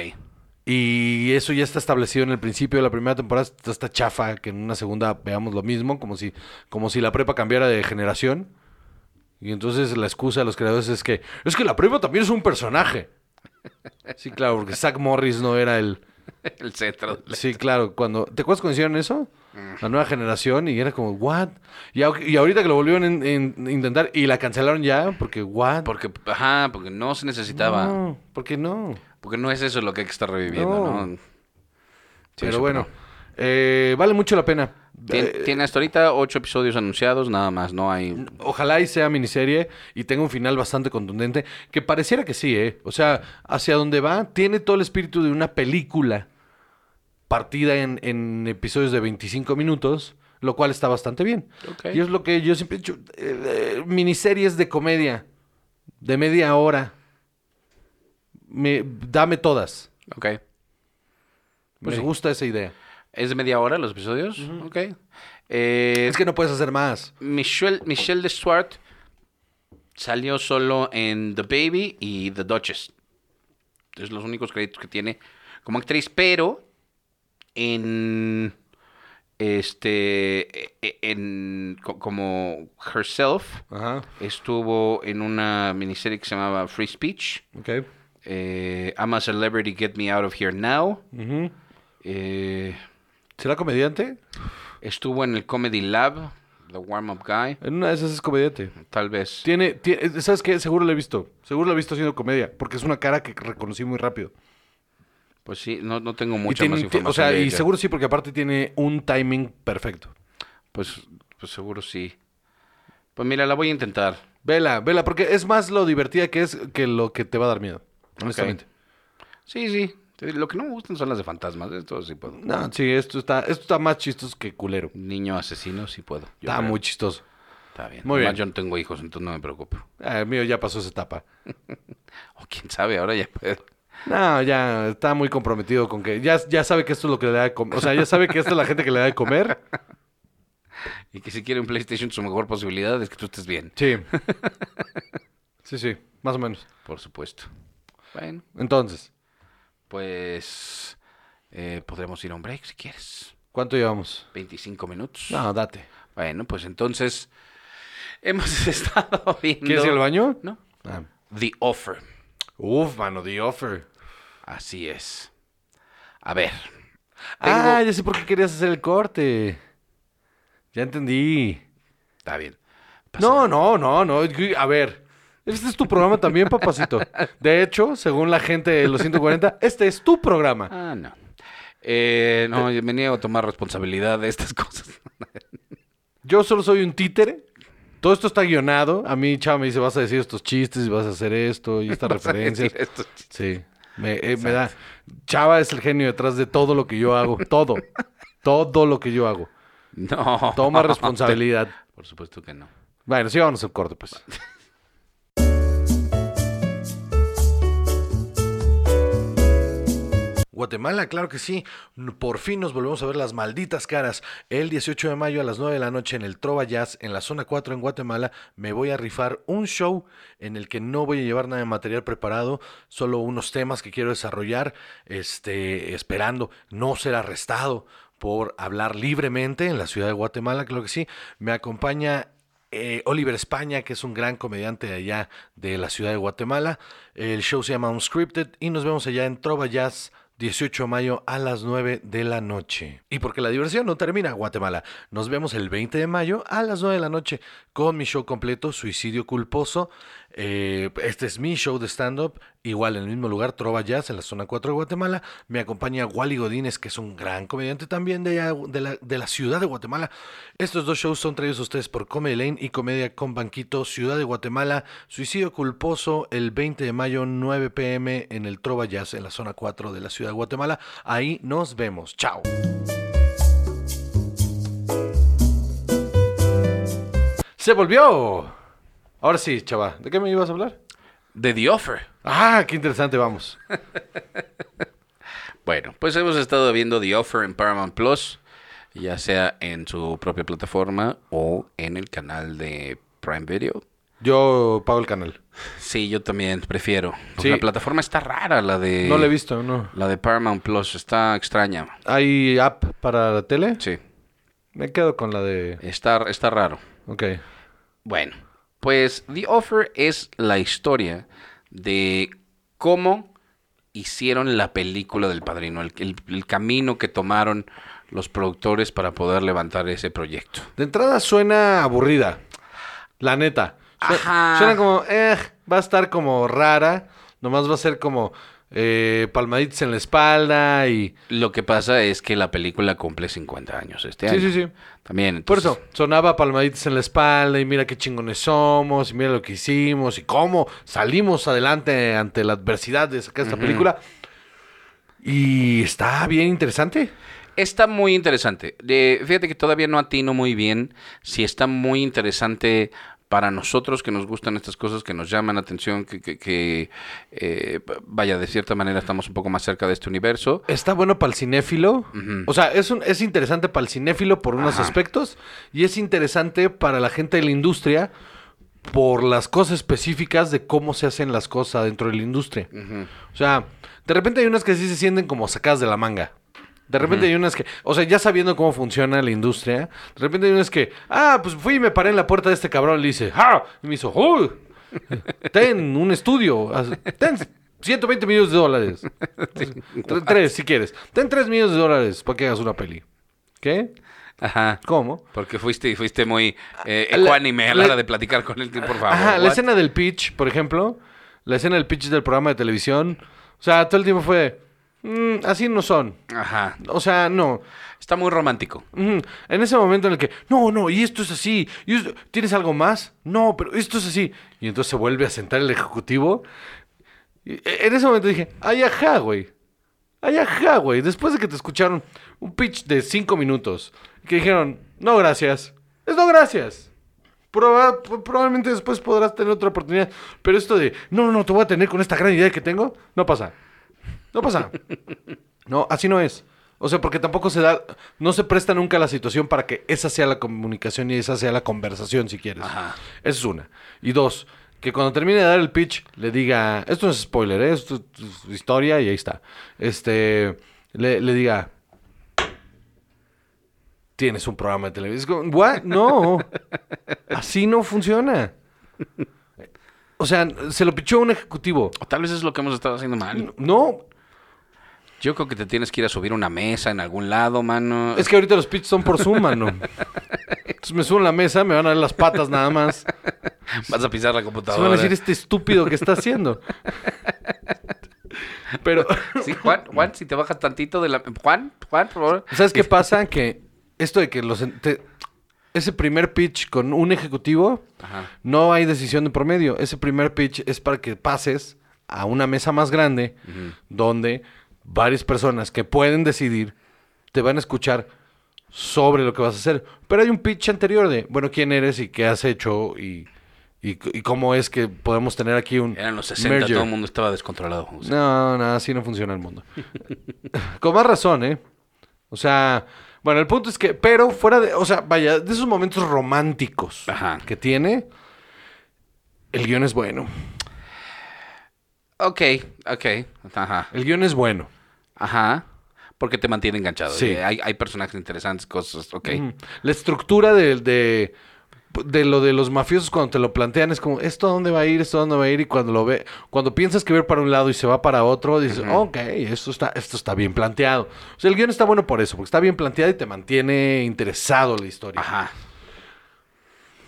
Y eso ya está establecido en el principio de la primera temporada. Está esta chafa que en una segunda veamos lo mismo, como si, como si la prepa cambiara de generación. Y entonces la excusa de los creadores es que es que la prepa también es un personaje. [laughs] Sí, claro, porque Zack Morris no era el. [laughs] El centro. Sí, claro, cuando. ¿Te acuerdas cuando hicieron eso? La nueva generación y era como, ¿what? Y, ahorita que lo volvieron a in- in- intentar y la cancelaron ya, porque, ¿what? Porque, ajá, porque no se necesitaba. No, ¿por qué no? Porque no es eso lo que hay que estar reviviendo, No. ¿no? Sí, Pero bueno, eh, vale mucho la pena. Tien- Eh, tiene hasta ahorita ocho episodios anunciados, nada más, no hay... Ojalá y sea miniserie y tenga un final bastante contundente, que pareciera que sí, ¿eh? O sea, hacia donde va, tiene todo el espíritu de una película partida en, en episodios de 25 minutos, lo cual está bastante bien. Y es lo que yo siempre he dicho, eh, miniseries de comedia, de media hora, me, dame todas. Ok. Me Sí. gusta esa idea. ¿Es de media hora los episodios? Ok. Eh, Es que no puedes hacer más. Michelle, Michelle de Swart salió solo en The Baby y The Duchess. Es los únicos créditos que tiene como actriz, pero en este e- en co- como herself Ajá, estuvo en una miniserie que se llamaba Free Speech. ok. Eh, I'm a celebrity, get me out of here now. Ujú. eh, ¿Será comediante? estuvo en el Comedy Lab The Warm-Up Guy. En una de esas es comediante. Tal vez. Tiene, tiene- ¿sabes qué? Seguro lo he visto. Seguro lo he visto haciendo comedia, porque es una cara que reconocí muy rápido. Pues sí, no, no tengo mucha tiene- más información. o sea, de y ella. seguro sí, porque aparte tiene un timing perfecto. Pues, pues seguro sí. Pues mira, la voy a intentar. Vela, vela, porque es más lo divertida que es que lo que te va a dar miedo. Honestamente. Sí, sí. Lo que no me gustan son las de fantasmas. Esto sí puedo. No, sí, esto está, esto está más chistoso que culero. Niño asesino sí puedo. Yo Está creo. muy chistoso. Está bien. Muy Además, bien. yo no tengo hijos, entonces no me preocupo. Ah, el mío ya pasó esa etapa. [laughs] O quién sabe, ahora ya puedo. No, ya está muy comprometido con que ya, ya sabe que esto es lo que le da de comer. O sea, ya sabe que esta es la gente que le da de comer. [laughs] Y que si quiere un PlayStation, su mejor posibilidad es que tú estés bien. Sí. [laughs] Sí, sí, más o menos. Por supuesto. Bueno, Entonces, pues eh, podremos ir a un break si quieres. ¿cuánto llevamos? 25 minutos. No, date. Bueno, pues entonces hemos [laughs] estado viendo... ¿Quieres ir al baño? No. Ah. The Offer. Uf, mano, The Offer. Así es. A ver. Ah, ya sé por qué querías hacer el corte. Ya entendí. Está bien. No, no, no, no. A ver. Este es tu programa también, papacito. De hecho, según la gente de los 140, este es tu programa. Ah, no. Eh, no, yo me niego a tomar responsabilidad de estas cosas. [laughs] Yo solo soy un títere. Todo esto está guionado. A mí, Chava me dice, vas a decir estos chistes y vas a hacer esto y estas [laughs] referencias. Sí. Me, eh, me da. Chava es el genio detrás de todo lo que yo hago. Todo. Todo lo que yo hago. [laughs] No. Toma responsabilidad. Por supuesto que no. Bueno, sí, vamos al corte, pues. Guatemala, claro que sí. Por fin nos volvemos a ver las malditas caras. El 18 de mayo a las 9 de la noche en el Trova Jazz, en la zona 4 en Guatemala, me voy a rifar un show en el que no voy a llevar nada de material preparado, solo unos temas que quiero desarrollar, este, esperando no ser arrestado por hablar libremente en la ciudad de Guatemala, claro que sí. Me acompaña eh, Oliver España, que es un gran comediante de allá de la ciudad de Guatemala. El show se llama Unscripted y nos vemos allá en Trova Jazz. 18 de mayo a las 9 de la noche. Y porque la diversión no termina, Guatemala. Nos vemos el 20 de mayo a las 9 de la noche con mi show completo, Suicidio Culposo. Eh, este es mi show de stand-up, igual en el mismo lugar, Trova Jazz, en la zona 4 de Guatemala. Me acompaña Wally Godínez, que es un gran comediante también de, la, de la ciudad de Guatemala. Estos dos shows son traídos a ustedes por Comedy Lane y Comedia con Banquito, Ciudad de Guatemala. Suicidio Culposo, el 20 de mayo, 9 pm, en el Trova Jazz, en la zona 4 de la ciudad de Guatemala. Ahí nos vemos. Chao. Se volvió. Ahora sí, chava. ¿De qué me ibas a hablar? De The Offer. Ah, qué interesante, vamos. [laughs] Bueno, pues hemos estado viendo The Offer en Paramount Plus, ya sea en su propia plataforma o en el canal de Prime Video. Yo pago el canal. Sí, yo también prefiero. Sí. La plataforma está rara, la de... No lo he visto, no. La de Paramount Plus, está extraña. ¿Hay app para la tele? Sí, Me quedo con la de... está, está raro. Ok. Bueno, pues The Offer es la historia de cómo hicieron la película del padrino, el, el- el camino que tomaron los productores para poder levantar ese proyecto. De entrada suena aburrida. La neta. Ajá. Suena como, eh, va a estar como rara. Nomás va a ser como eh, palmaditas en la espalda y... Lo que pasa es que la película cumple 50 años este Sí, año. sí, sí. También. Por entonces- eso, sonaba palmaditas en la espalda y mira qué chingones somos y mira lo que hicimos y cómo salimos adelante ante la adversidad de sacar esta película. Y está bien interesante. Está muy interesante. Fíjate que todavía no atino muy bien si está muy interesante para nosotros que nos gustan estas cosas, que nos llaman la atención, que, que- que, eh, vaya, de cierta manera estamos un poco más cerca de este universo. Está bueno para el cinéfilo. O sea, es, un- es interesante para el cinéfilo por unos Ajá. aspectos y es interesante para la gente de la industria por las cosas específicas de cómo se hacen las cosas dentro de la industria. O sea, de repente hay unas que sí se sienten como sacadas de la manga. De repente hay unas que, o sea, ya sabiendo cómo funciona la industria, de repente hay unas que, ah, pues fui y me paré en la puerta de este cabrón y le dice, ah, y me hizo, "Uy, ten un estudio, ten 120 millones de dólares. [laughs] Tre- Tres, si quieres. Ten 3 millones de dólares para que hagas una peli. ¿Qué? Ajá. ¿Cómo? Porque fuiste, fuiste muy eh, La- ecuánime a la hora de platicar con él, por favor. Ajá, la escena del pitch, por ejemplo, la escena del pitch del programa de televisión, o sea, todo el tiempo fue, "Mm, así no son. Ajá. O sea, no. Está muy romántico. En ese momento en el que, no, no, y esto es así, y esto- ¿tienes algo más? No, pero esto es así. Y entonces se vuelve a sentar el ejecutivo. Y e- en ese momento dije, ay, ajá, güey. Ay, ajá, güey. Después de que te escucharon un pitch de cinco minutos, que dijeron, no, gracias. Es no, gracias. Proba- probablemente después podrás tener otra oportunidad. Pero esto de, no, no, no, te voy a tener con esta gran idea que tengo, no pasa. No pasa. No, así no es. O sea, porque tampoco se da, no se presta nunca la situación para que esa sea la comunicación y esa sea la conversación, si quieres. Ajá. Esa es una. Y dos, que cuando termine de dar el pitch, le diga, esto no es spoiler, ¿eh? esto es historia y ahí está. Este, le, le diga, tienes un programa de televisión. ¿What? No, así no funciona. O sea, se lo pichó un ejecutivo. O tal vez es lo que hemos estado haciendo mal. No, Yo creo que te tienes que ir a subir una mesa en algún lado, mano. Es que ahorita los pitches son por Zoom, mano. Entonces me subo en la mesa, me van a ver las patas nada más. Vas a pisar la Se computadora. van a decir este estúpido que está haciendo. Pero, Sí, Juan, Juan, si te bajas tantito de la... Juan, Juan, por favor. ¿sabes qué pasa? Que esto de que los... te- ese primer pitch con un ejecutivo, Ajá. no hay decisión de promedio. Ese primer pitch es para que pases a una mesa más grande donde varias personas que pueden decidir te van a escuchar sobre lo que vas a hacer. Pero hay un pitch anterior de, bueno, quién eres y qué has hecho y, y, y cómo es que podemos tener aquí un Eran los 60, merger. todo el mundo estaba descontrolado. O sea, No, no, así no funciona el mundo. [laughs] Con más razón, ¿eh? O sea, bueno, el punto es que, pero fuera de, o sea, vaya, de esos momentos románticos Ajá. que tiene, el guion es bueno. Ok, ok. Ajá. El guion es bueno. Ajá. Porque te mantiene enganchado. Sí. Eh, Hay, hay personajes interesantes, cosas. Ok. La estructura de, de, de lo de los mafiosos cuando te lo plantean es como, ¿esto a dónde va a ir? ¿Esto a dónde va a ir? Y cuando lo ve, cuando piensas que va a ir para un lado y se va para otro, dices, ok, esto está, esto está bien planteado. O sea, el guion está bueno por eso, porque está bien planteado y te mantiene interesado la historia. Ajá.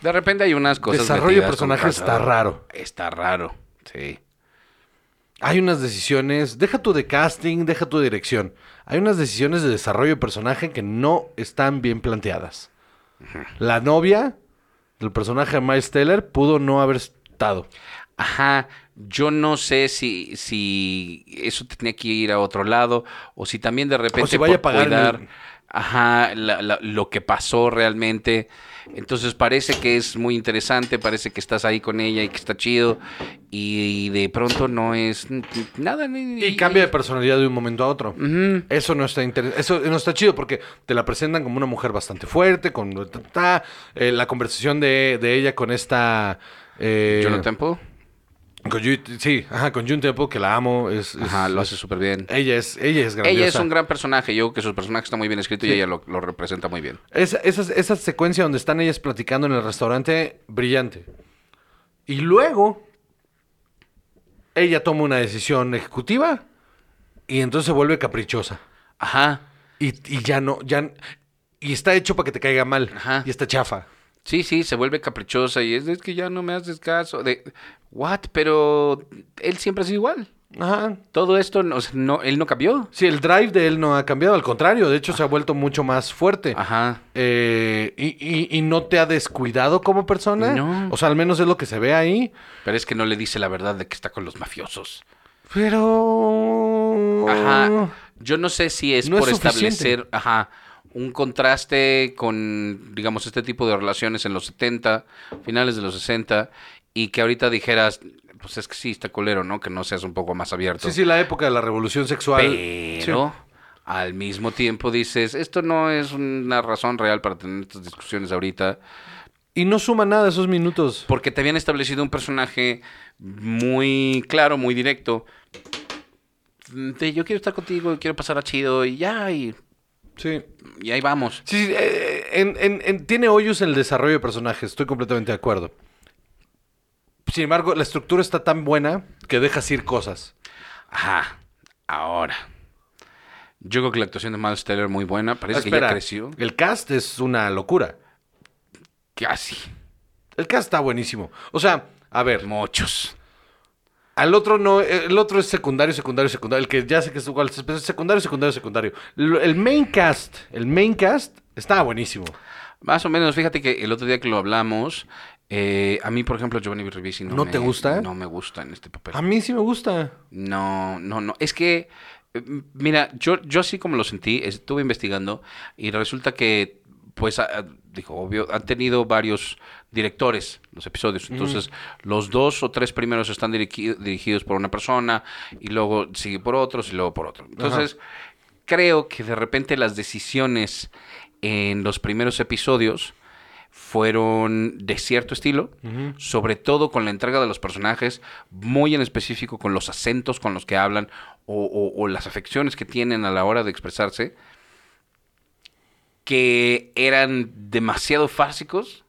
De repente hay unas cosas. Desarrollo de personaje está raro. Está raro. Sí. Hay unas decisiones, deja tu de casting, deja tu dirección. Hay unas decisiones de desarrollo de personaje que no están bien planteadas. La novia del personaje de Miles Teller pudo no haber estado. Ajá. Yo no sé si, si eso tenía que ir a otro lado o si también de repente si vaya por a pagar cuidar, el- ajá, la- la- lo que pasó realmente. Entonces parece que es muy interesante, parece que estás ahí con ella y que está chido y, de pronto no es nada. ni- Y cambia de personalidad de un momento a otro. Eso no está inter- eso no está chido porque te la presentan como una mujer bastante fuerte, con ta, eh, la conversación de, de ella con esta eh, Jonathan Poe. Con sí, ajá, con Jun Temple, que la amo, es, es- Ajá, lo hace súper bien. ella es ella es grandiosa. Ella es un gran personaje. Yo creo que su personaje está muy bien escrito y ella lo, lo representa muy bien. Esa, esa, esa secuencia donde están ellas platicando en el restaurante, brillante. Y luego, ella toma una decisión ejecutiva y entonces se vuelve caprichosa. Ajá. Y, y ya no, ya... Y está hecho para que te caiga mal. Ajá. Y está chafa. Sí, sí, se vuelve caprichosa y es, es que ya no me haces caso. De, ¿What? Pero él siempre ha sido igual. Ajá. Todo esto, no, o sea, no, él no cambió. Sí, el drive de él no ha cambiado, al contrario, de hecho se ha vuelto mucho más fuerte. Ajá. Eh, y, y- y no te ha descuidado como persona. No. O sea, al menos es lo que se ve ahí. Pero es que no le dice la verdad de que está con los mafiosos. Pero... Ajá. Yo no sé si es No es por suficiente. establecer, ajá, un contraste con, digamos, este tipo de relaciones en los 70, finales de los 60, y que ahorita dijeras, pues es que sí, está colero, ¿no? Que no seas un poco más abierto. Sí, sí, la época de la revolución sexual. Pero al mismo tiempo dices, esto no es una razón real para tener estas discusiones ahorita, Y no suma nada esos minutos. porque te habían establecido un personaje muy claro, muy directo. De yo quiero estar contigo, quiero pasar a chido y ya, y, Sí. y ahí vamos. Sí, sí, eh, en- en- en- tiene hoyos en el desarrollo de personajes, estoy completamente de acuerdo. Sin embargo, la estructura está tan buena que dejas ir cosas. Ajá, ahora. Yo creo que la actuación de Miles Teller muy buena. Parece que ya creció. El cast es una locura. Casi. El cast está buenísimo. O sea, a ver, Muchos. Al otro no, el otro es secundario, secundario, secundario. El que ya sé que es igual, es secundario, secundario, secundario. El main cast, el main cast está buenísimo. Más o menos, fíjate que el otro día que lo hablamos, eh, a mí, por ejemplo, Giovanni Ribisi no, ¿No me- te gusta? No me gusta en este papel. A mí sí me gusta. No, no, no. Es que, eh, mira, yo, yo así como lo sentí, estuve investigando y resulta que, pues, dijo, obvio, han tenido varios directores los episodios. Entonces, los dos o tres primeros están dirigi- dirigidos por una persona y luego sigue por otros y luego por otro. Entonces, creo que de repente las decisiones en los primeros episodios fueron de cierto estilo, sobre todo con la entrega de los personajes, muy en específico con los acentos con los que hablan o, o- o las afecciones que tienen a la hora de expresarse, que eran demasiado fásicos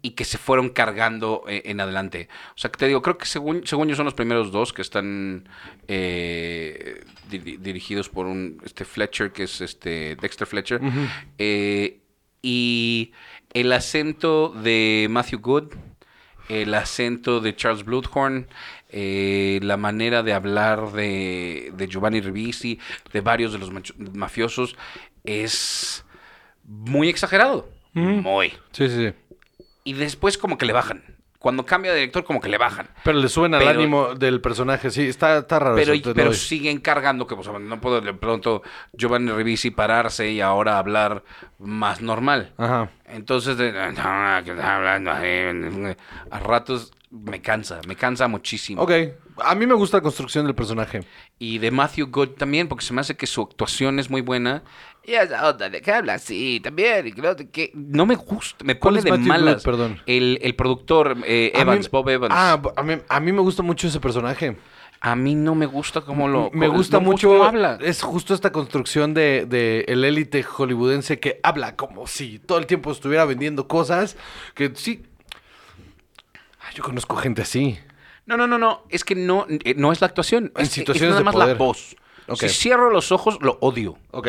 y que se fueron cargando eh, en adelante. O sea, que te digo, creo que según, según yo son los primeros dos que están eh, di- dirigidos por un este Fletcher, que es este Dexter Fletcher. Eh, y el acento de Matthew Good, el acento de Charles Bluthorn, eh, la manera de hablar de, de Giovanni Ribisi, de varios de los mafiosos, es muy exagerado. Muy. Sí, sí, sí. Y después como que le bajan. Cuando cambia de director como que le bajan. Pero le suena al ánimo del personaje. Sí, está, está raro Pero, eso, pero siguen cargando que pues, no puedo de pronto Giovanni Ribisi pararse y ahora hablar más normal. Ajá. Entonces, de, "No, que está hablando así", a ratos me cansa, me cansa muchísimo. Ok. A mí me gusta la construcción del personaje. Y de Matthew Good también, porque se me hace que su actuación es muy buena. Y esa onda de que habla así también. Y que, no- que no me gusta, me ¿Cuál pone de Matthew malas. Good? Perdón. El, el productor eh, mí- Evans, Bob Evans. Ah, a mí, a mí me gusta mucho ese personaje. a mí no me gusta cómo lo. me gusta no mucho. cómo habla. Es justo esta construcción de, de el élite hollywoodense que habla como si todo el tiempo estuviera vendiendo cosas. Que sí. Ay, yo conozco gente así. No, no, no, no. Es que no, eh, no es la actuación. En es, situaciones es nada de más poder. la voz. Si cierro los ojos, lo odio. Ok.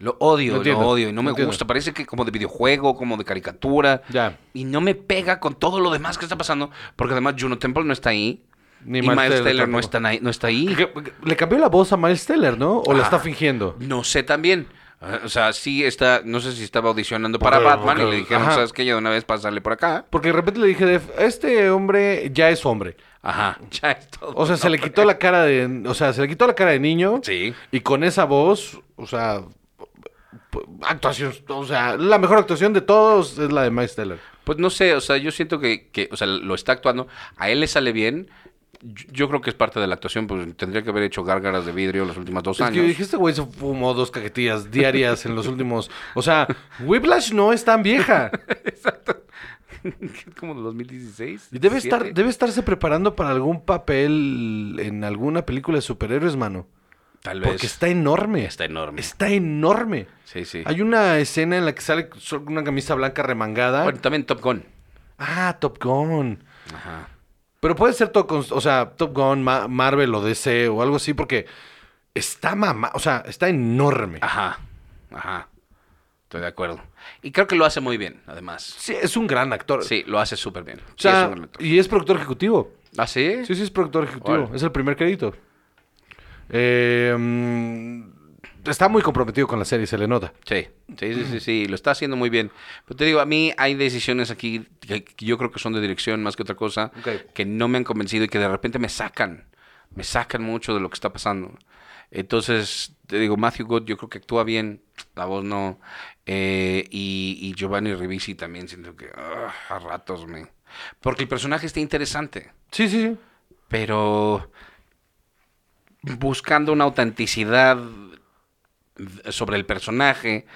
Lo odio, Lo odio. Y no me entiendo. gusta. Parece que como de videojuego, como de caricatura. Ya. Y no me pega con todo lo demás que está pasando. Porque además Juno Temple no está ahí. Ni y Miles Miles Teller Teller no está, ahí, no está ahí. Le cambió la voz a Miles Teller, ¿no? ¿O la Ah. está fingiendo? No sé también. Ah, O sea, sí está, no sé si estaba audicionando para Porque- Batman y le dijeron, ajá. ¿sabes qué? Ya de una vez pasarle por acá. Porque de repente le dije, Def, este hombre ya es hombre. Ajá, [laughs] ya es todo. O sea, se le quitó la cara de, o sea, se le quitó la cara de niño. Sí. Y con esa voz, o sea, actuación, o sea, la mejor actuación de todos es la de Miles Teller. Pues no sé, o sea, yo siento que, que, o sea, lo está actuando, a él le sale bien. Yo, yo creo que es parte de la actuación, pues tendría que haber hecho gárgaras de vidrio los últimos dos Es años. que dijiste, güey, se fumó dos cajetillas diarias en los últimos. O sea, Whiplash no es tan vieja. [laughs] [laughs] como de 2016. Y debe 17. estar, debe estarse preparando para algún papel en alguna película de superhéroes, mano. Tal vez. Porque está enorme. Está enorme. Está enorme. Sí, sí. Hay una escena en la que sale una camisa blanca remangada. Bueno, también Top Gun. Ah, Top Gun. Ajá. Pero puede ser todo, o sea, Top Gun, Ma- Marvel o DC o algo así, porque está mamá, o sea, está enorme. Ajá. Ajá. Estoy de acuerdo. Y creo que lo hace muy bien, además. Sí, es un gran actor. Sí, lo hace súper bien. O Sí, es sea, actor. y es productor ejecutivo. ¿Ah, sí? Sí, sí, es productor ejecutivo. Es el primer crédito. Eh, está muy comprometido con la serie, se le nota. Sí, sí, sí, sí, sí, lo está haciendo muy bien. Pero te digo, a mí hay decisiones aquí que, yo creo que son de dirección más que otra cosa, que no me han convencido y que de repente me sacan, me sacan mucho de lo que está pasando. Entonces, te digo, Matthew Good yo creo que actúa bien, la voz no. Eh, y, y Giovanni Ribisi también siento que ah, a ratos me... Porque el personaje está interesante, Sí, sí, sí. pero buscando una autenticidad sobre el personaje.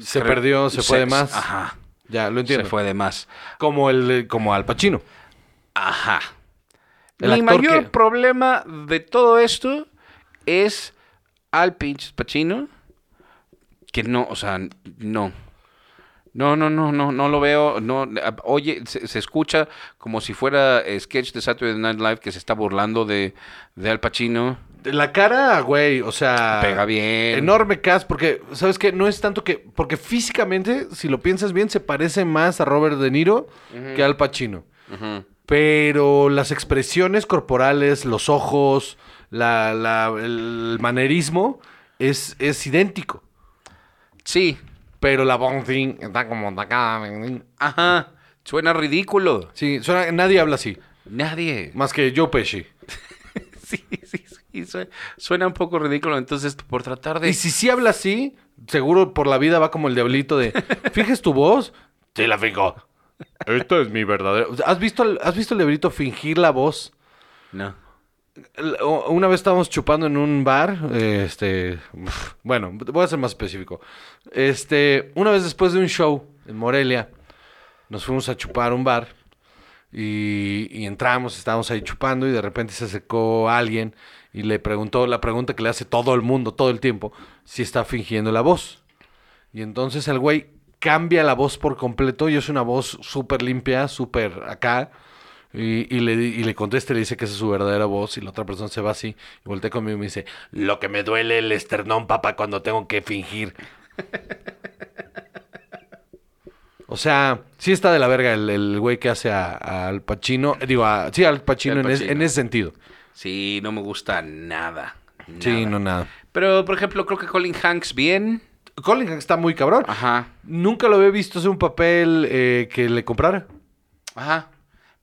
Se creo- perdió, se fue de más. Ajá. Ya, lo entiendo. Se fue de más. Como el como Al Pacino. Ajá. El Mi mayor que- problema de todo esto es al pinche Pacino. Que no, o sea, no. No, no, no, no, no lo veo. No, a- oye, se, se escucha como si fuera eh, sketch de Saturday Night Live que se está burlando de, de Al Pacino. La cara, güey, o sea... Pega bien. Enorme cast, porque, ¿sabes qué? No es tanto que... Porque físicamente, si lo piensas bien, se parece más a Robert De Niro que al Pacino. Pero las expresiones corporales, los ojos, la, la- el manerismo es, es idéntico. Sí. Pero la bon thing está como acá. Ajá. Suena ridículo. Sí, suena- nadie habla así. Nadie. Más que Joe Pesci. [laughs] Sí, sí, sí. Suena, suena un poco ridículo. Entonces, por tratar de. Y si sí habla así, seguro por la vida va como el diablito de... ¿Fijes tu voz? [laughs] Sí, la fijo. Esta es mi verdadera... ¿Has visto, ¿Has visto el diablito fingir la voz? No. Una vez estábamos chupando en un bar, este, bueno, voy a ser más específico. Este, una vez después de un show en Morelia, nos fuimos a chupar a un bar y, y entramos, estábamos ahí chupando y de repente se acercó alguien y le preguntó la pregunta que le hace todo el mundo todo el tiempo, si está fingiendo la voz. Y entonces el güey cambia la voz por completo y es una voz súper limpia, súper acá. Y, y le, y le contesta y le dice que esa es su verdadera voz y la otra persona se va así y voltea conmigo y me dice, lo que me duele el esternón, papá, cuando tengo que fingir. o sea, sí está de la verga el, el güey que hace a- a Al Pacino, eh, digo, a- sí, al Pacino, Al en, es- Pacino. en ese sentido. Sí, no me gusta nada. Sí, no, nada. Pero, por ejemplo, creo que Colin Hanks bien. Colin Hanks está muy cabrón. Ajá. Nunca lo había visto hacer un papel eh, que le comprara. Ajá.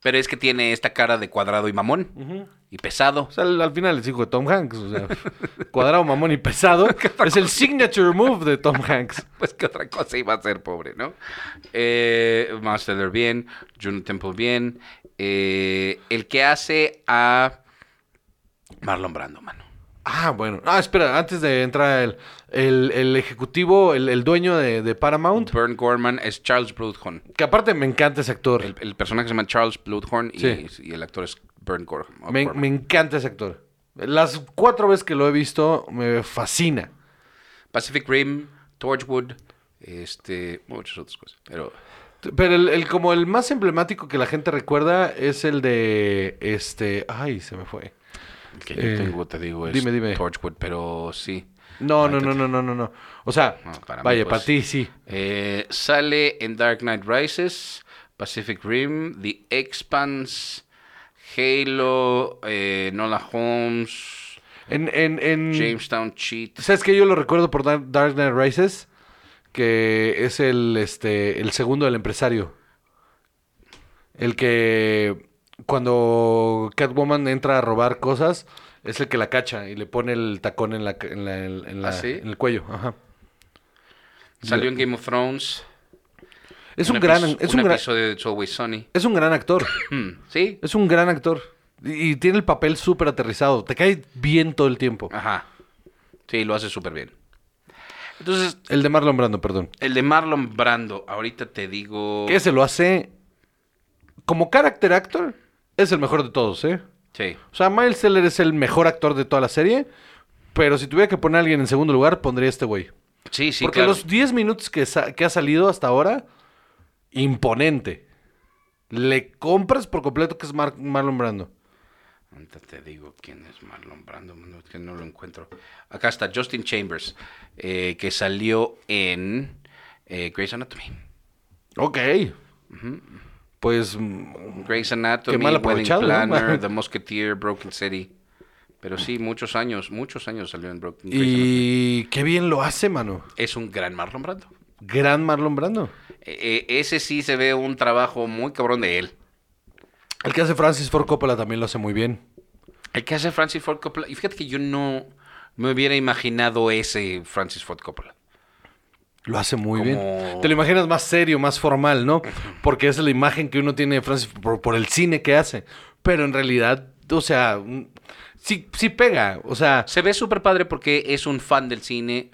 Pero es que tiene esta cara de cuadrado y mamón. Y pesado. O sea, al, al final es hijo de Tom Hanks. O sea, [laughs] cuadrado, mamón y pesado. [laughs] es el signature move de Tom Hanks. [laughs] Pues qué otra cosa iba a ser, pobre, ¿no? Eh, bien. Juno Temple bien. Eh, el que hace a Marlon Brando, mano. Ah, bueno. Ah, espera, antes de entrar el, el, el ejecutivo, el, el dueño de, de Paramount, Bern Gorman es Charles Bluthorn. que aparte me encanta ese actor. El, el personaje se llama Charles Bluthorn y, Sí. y el actor es Bern Gor- me, Gorman. me encanta ese actor. Las cuatro veces que lo he visto, me fascina. Pacific Rim, Torchwood, este, muchas otras cosas. Pero Pero el, el- como el más emblemático que la gente recuerda es el de este. Ay, se me fue. El que yo Eh, tengo, te digo, es dime, dime. Torchwood, pero sí. No, no, no, no, no, no, no. O sea, No, para mí, vaya, pues, para ti sí. Eh, sale en Dark Knight Rises, Pacific Rim, The Expanse, Halo, eh, Nola Holmes, En, en, en, Jamestown Cheat. ¿Sabes que Yo lo recuerdo por Dark Dark Knight Rises, que es el, este, el segundo del empresario. El que cuando Catwoman entra a robar cosas, es el que la cacha y le pone el tacón en, la, en, la- en la- ¿Ah, sí? en el cuello. Ajá. Salió en Game of Thrones. Es un, gran, es un, gran, episodio de Always Sunny. es un gran actor. [laughs] Hmm, ¿Sí? Es un gran actor. Y, y tiene el papel súper aterrizado. Te cae bien todo el tiempo. Ajá. Sí, lo hace súper bien. Entonces, El de Marlon Brando, perdón. el de Marlon Brando, ahorita te digo... Que se lo hace como character actor. Es el mejor de todos, ¿eh? Sí. O sea, Miles Teller es el mejor actor de toda la serie. Pero si tuviera que poner a alguien en segundo lugar, pondría a este güey. Sí, sí, Porque claro. los 10 minutos que, sa- que ha salido hasta ahora, imponente. Le compras por completo que es Mar- Marlon Brando. Ahorita te digo quién es Marlon Brando, no, es que no lo encuentro. Acá está Justin Chambers, eh, que salió en eh, Grey's Anatomy. Ok. Pues mm, Grey's Anatomy, Qué mal Wedding aprovechado, ¿no? Planner, [laughs] The Musketeer, Broken City. Pero sí, muchos años, muchos años salió en Broken Anatomy. y qué bien lo hace, mano. Es un gran Marlon Brando. Gran Marlon Brando. Eh, eh, ese sí se ve un trabajo muy cabrón de él. El que hace Francis Ford Coppola también lo hace muy bien. El que hace Francis Ford Coppola. Y fíjate que yo no me hubiera imaginado ese Francis Ford Coppola. Lo hace muy Como- bien. Te lo imaginas más serio, más formal, ¿no? Porque esa es la imagen que uno tiene de Francis por, por el cine que hace. Pero en realidad, o sea, mm, sí, sí pega. O sea, Se ve súper padre porque es un fan del cine.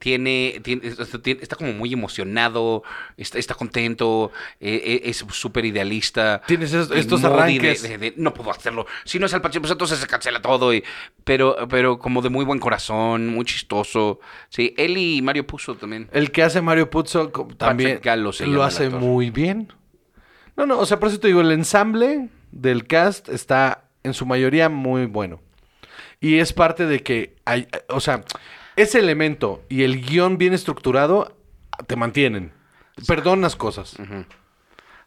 Tiene, tiene- está, como muy emocionado, está, está contento, eh, eh, es súper idealista. Tienes estos de- arranques. de- de, no puedo hacerlo. Si no es Al Pacino, pues entonces se cancela todo. y- pero, pero como de muy buen corazón, muy chistoso. Sí, él y Mario Puzo también. El que hace Mario Puzo también se lo hace muy bien. No, no, o sea, por eso te digo, el ensamble del cast está en su mayoría muy bueno. Y es parte de que hay, o sea, ese elemento y el guion bien estructurado te mantienen. Perdonas cosas.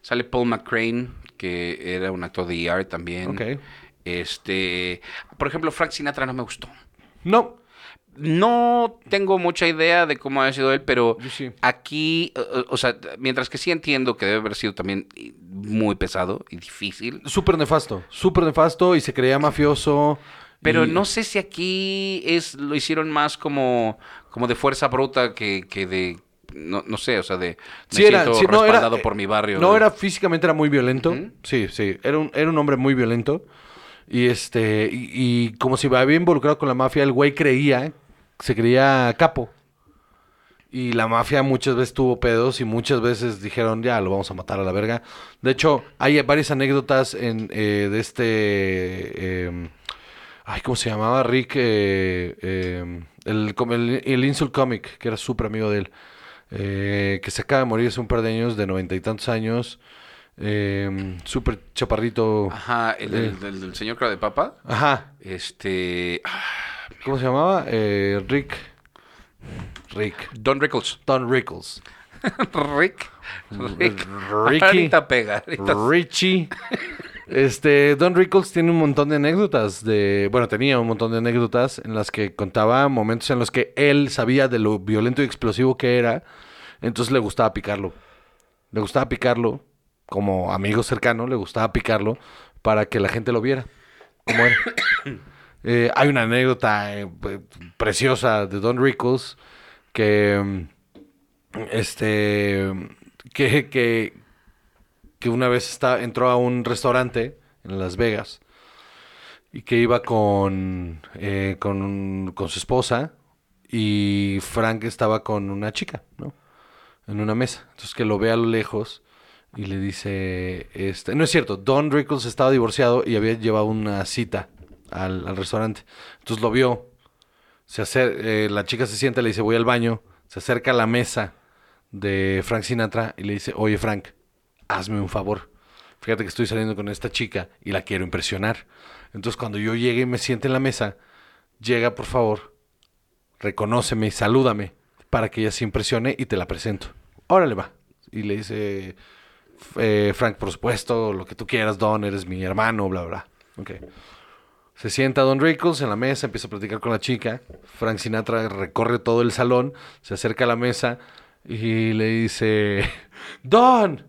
Sale Paul McCrane, que era un actor de ER también. Este, por ejemplo, Frank Sinatra no me gustó. No, No tengo mucha idea de cómo ha sido él, pero sí. aquí, eh, o sea, mientras que sí entiendo que debe haber sido también muy pesado y difícil, súper nefasto, súper nefasto y se creía mafioso. Pero y- no sé si aquí es lo hicieron más como, como de fuerza bruta que, que de, no, no sé, o sea, de me Sí, era, sí, no, era- por mi barrio. No, era físicamente era muy violento. Sí, sí. Era un, era un hombre muy violento. Y este, y, y como si había involucrado con la mafia, el güey creía, se creía capo. Y la mafia muchas veces tuvo pedos y muchas veces dijeron, ya, lo vamos a matar a la verga. De hecho, hay varias anécdotas en, eh, de este... eh, ay, ¿cómo se llamaba? Rick, eh, eh, el, el, el Insult Comic, que era súper amigo de él. eh, que se acaba de morir hace un par de años, de noventa y tantos años. Eh, súper chaparrito. Ajá, el, del- Eh. señor cara de papa. Ajá. Este. ¿Cómo se llamaba? Eh, Rick. Rick. Don Rickles. Don Rickles. Rick. [laughs] Rick. Ricky. Ahorita pega. ahorita- Richie. Este, Don Rickles tiene un montón de anécdotas de, bueno, tenía un montón de anécdotas en las que contaba momentos en los que él sabía de lo violento y explosivo que era, entonces le gustaba picarlo. Le gustaba picarlo, como amigo cercano, le gustaba picarlo para que la gente lo viera como era. [coughs] Eh, hay una anécdota eh, preciosa de Don Rickles que este que, que, que una vez está, entró a un restaurante en Las Vegas y que iba con, eh, con, con su esposa y Frank estaba con una chica, ¿no? En una mesa. Entonces que lo ve a lo lejos y le dice, este, no es cierto, Don Rickles estaba divorciado y había llevado una cita al, al restaurante. Entonces lo vio, se acer- eh, la chica se sienta, le dice, voy al baño, se acerca a la mesa de Frank Sinatra y le dice, oye Frank, hazme un favor. Fíjate que estoy saliendo con esta chica y la quiero impresionar. Entonces cuando yo llegue y me siente en la mesa, llega por favor, reconóceme salúdame para que ella se impresione y te la presento. Órale va. Y le dice, eh, Frank, por supuesto, lo que tú quieras, Don, eres mi hermano, bla, bla. Ok. Se sienta Don Rickles en la mesa, empieza a platicar con la chica. Frank Sinatra recorre todo el salón, se acerca a la mesa y le dice, [laughs] Don,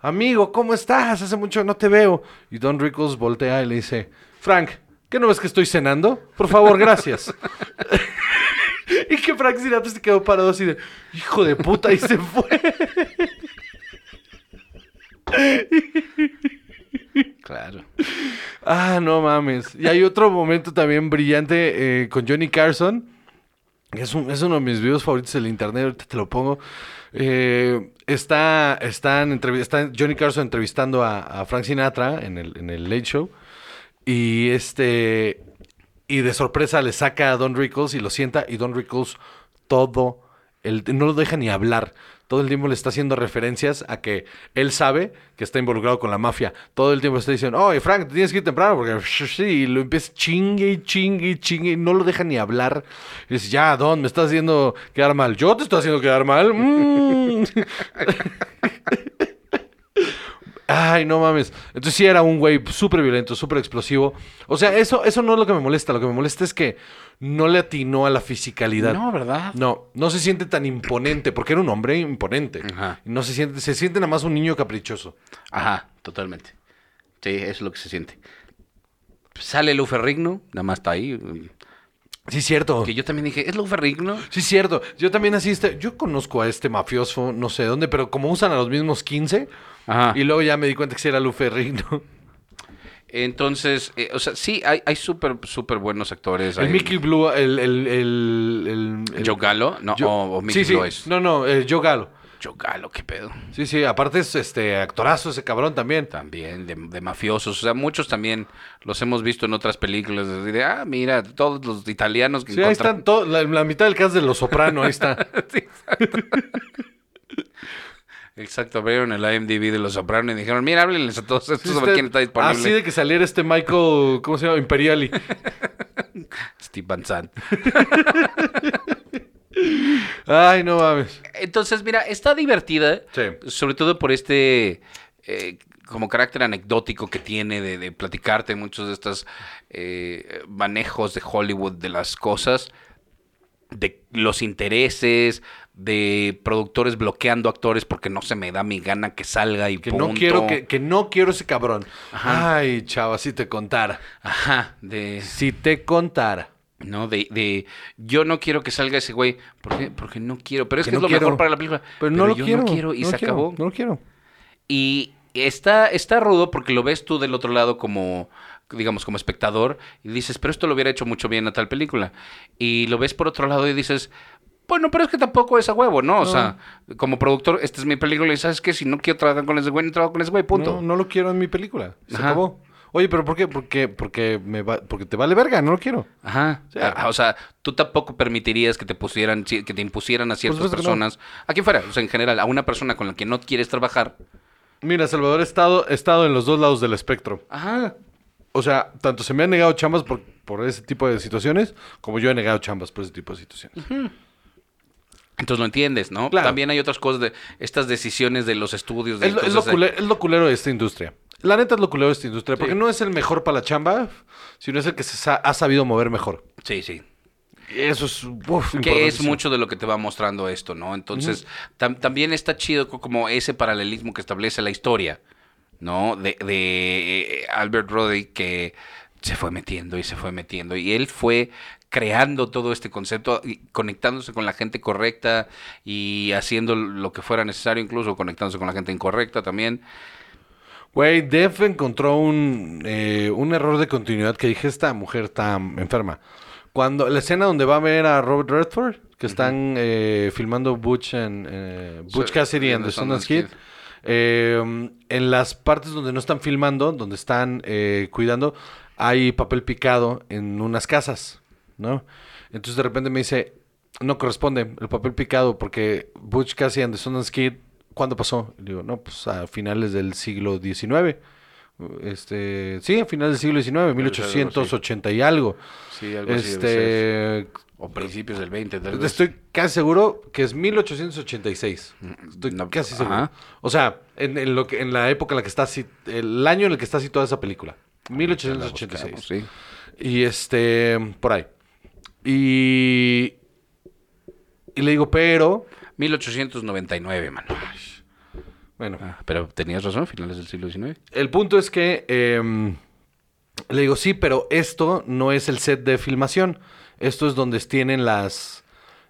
amigo, ¿cómo estás? Hace mucho no te veo. Y Don Rickles voltea y le dice, Frank, ¿qué no ves que estoy cenando? Por favor, gracias. [laughs] y que Frank Sinatra se quedó parado así de, hijo de puta, y se fue. [laughs] Claro. Ah, no mames. Y hay otro momento también brillante eh, con Johnny Carson. Es, es uno de mis videos favoritos del internet, ahorita te lo pongo. Eh, está, están Johnny Carson entrevistando a, a Frank Sinatra en el, en el Late Show. Y este. Y de sorpresa le saca a Don Rickles y lo sienta. Y Don Rickles todo. El, no lo deja ni hablar. Todo el tiempo le está haciendo referencias a que él sabe que está involucrado con la mafia. Todo el tiempo está diciendo, oye, Frank, te tienes que ir temprano porque sí. Y lo empieza chingue y chingue y chingue. Y no lo deja ni hablar. Y dice, ya, Don, me estás haciendo quedar mal. Yo te estoy haciendo quedar mal. Mm. [laughs] Ay, no mames. Entonces sí era un güey súper violento, súper explosivo. O sea, eso, eso no es lo que me molesta. Lo que me molesta es que no le atinó a la fisicalidad. No, ¿verdad? No, no se siente tan imponente, porque era un hombre imponente. Ajá. No se siente, se siente nada más un niño caprichoso. Ajá, totalmente. Sí, eso es lo que se siente. Sale Lou Ferrigno, nada más está ahí. Sí, cierto. Que yo también dije, ¿es Lou Ferrigno? Sí, cierto. Yo también así, este, yo conozco a este mafioso, no sé dónde, pero como usan a los mismos 15, Ajá. y luego ya me di cuenta que sí era Lufe Rigno. Entonces, eh, o sea, sí, hay, hay súper, súper buenos actores. El hay- Mickey Blue, el, el, el, el, el- Joe Gallo, no, Yo- o, o Mickey sí, sí. Lois. No, no, eh, Joe Gallo. Joe Gallo, qué pedo. Sí, sí, aparte es este actorazo ese cabrón también. También, de, de mafiosos. O sea, muchos también los hemos visto en otras películas. de, ah, mira, todos los italianos que Sí, ahí están todos, la, la mitad del cast de Los Soprano, ahí está. [laughs] Sí, [laughs] exacto. Abrieron el IMDb de Los Sopranos y dijeron, mira, háblenles a todos estos Sí, sobre quién está disponible. Así de que saliera este Michael, ¿cómo se llama? Imperiali. [laughs] Steve Van. [laughs] Ay, no mames. Entonces, mira, está divertida. Sí. Sobre todo por este eh, como carácter anecdótico que tiene de, de platicarte muchos de estos eh, manejos de Hollywood de las cosas, de los intereses, de productores bloqueando actores porque no se me da mi gana que salga y Que punto. no quiero, que, que no quiero ese cabrón. Ajá. Ay, chava, si te contara. Ajá, de... Si te contara. ¿no? De, de yo no quiero que salga ese güey. ¿Por qué? Porque no quiero. Pero es que, Que es lo quiero. mejor para la película. Pero, no lo yo quiero. no quiero y no se quiero, acabó. No lo quiero. Y está, está rudo porque lo ves tú del otro lado como, digamos, como espectador y dices, pero esto lo hubiera hecho mucho bien a tal película. Y lo ves por otro lado y dices, bueno, pero es que tampoco es a huevo, ¿no? O sea, como productor, esta es mi película y sabes que si no quiero trabajar con ese güey, no trabajo con ese güey, punto. No, no lo quiero en mi película. Se Ajá. acabó. Oye, pero ¿por qué? Porque, porque, me va, porque te vale verga, no lo quiero. Ajá. O sea, o sea, tú tampoco permitirías que te pusieran, que te impusieran a ciertas supuesto que no. personas, a quien fuera, o sea, en general, a una persona con la que no quieres trabajar. Mira, Salvador, he estado, he estado en los dos lados del espectro. Ajá. O sea, tanto se me han negado chambas por, por ese tipo de situaciones, como yo he negado chambas por ese tipo de situaciones. Entonces lo entiendes, ¿no? Claro. También hay otras cosas de estas decisiones de los estudios. De Es, lo- es culero, es lo culero de esta industria. La neta es lo culero de esta industria, porque Sí. no es el mejor para la chamba, sino es el que se sa- ha sabido mover mejor. Sí, sí. Eso es, uf, Que es mucho de lo que te va mostrando esto, ¿no? Entonces, tam- también está chido co- como ese paralelismo que establece la historia, ¿no? De, de eh, Albert Roddy que se fue metiendo y se fue metiendo. Y él fue creando todo este concepto, y conectándose con la gente correcta y haciendo lo que fuera necesario, incluso conectándose con la gente incorrecta también. Güey, Def encontró un, eh, un error de continuidad que dije, esta mujer está enferma. Cuando la escena donde va a ver a Robert Redford, que están eh, filmando Butch, and, eh, Butch So- Cassidy and the Sundance Kid, Kid. eh, en las partes donde no están filmando, donde están eh, cuidando, hay papel picado en unas casas, ¿no? Entonces de repente me dice, no corresponde el papel picado porque Butch Cassidy and the Sundance Kid, ¿cuándo pasó? Y digo, no, pues a finales del siglo XIX. Este, sí, a finales del siglo XIX, 1880 y algo. Sí, algo así Este, O principios del 20, tal vez. estoy casi seguro que es 1886. Estoy No, casi seguro. ajá. O sea, en, en lo que, en la época en la que está, el año en el que está situada esa película. La 1886. buscamos, sí. Y este, por ahí. Y, y le digo, pero, 1899, mano. bueno, Ah, pero tenías razón, finales del siglo XIX. el punto es que em, le digo, sí, pero esto no es el set de filmación. Esto es donde tienen las,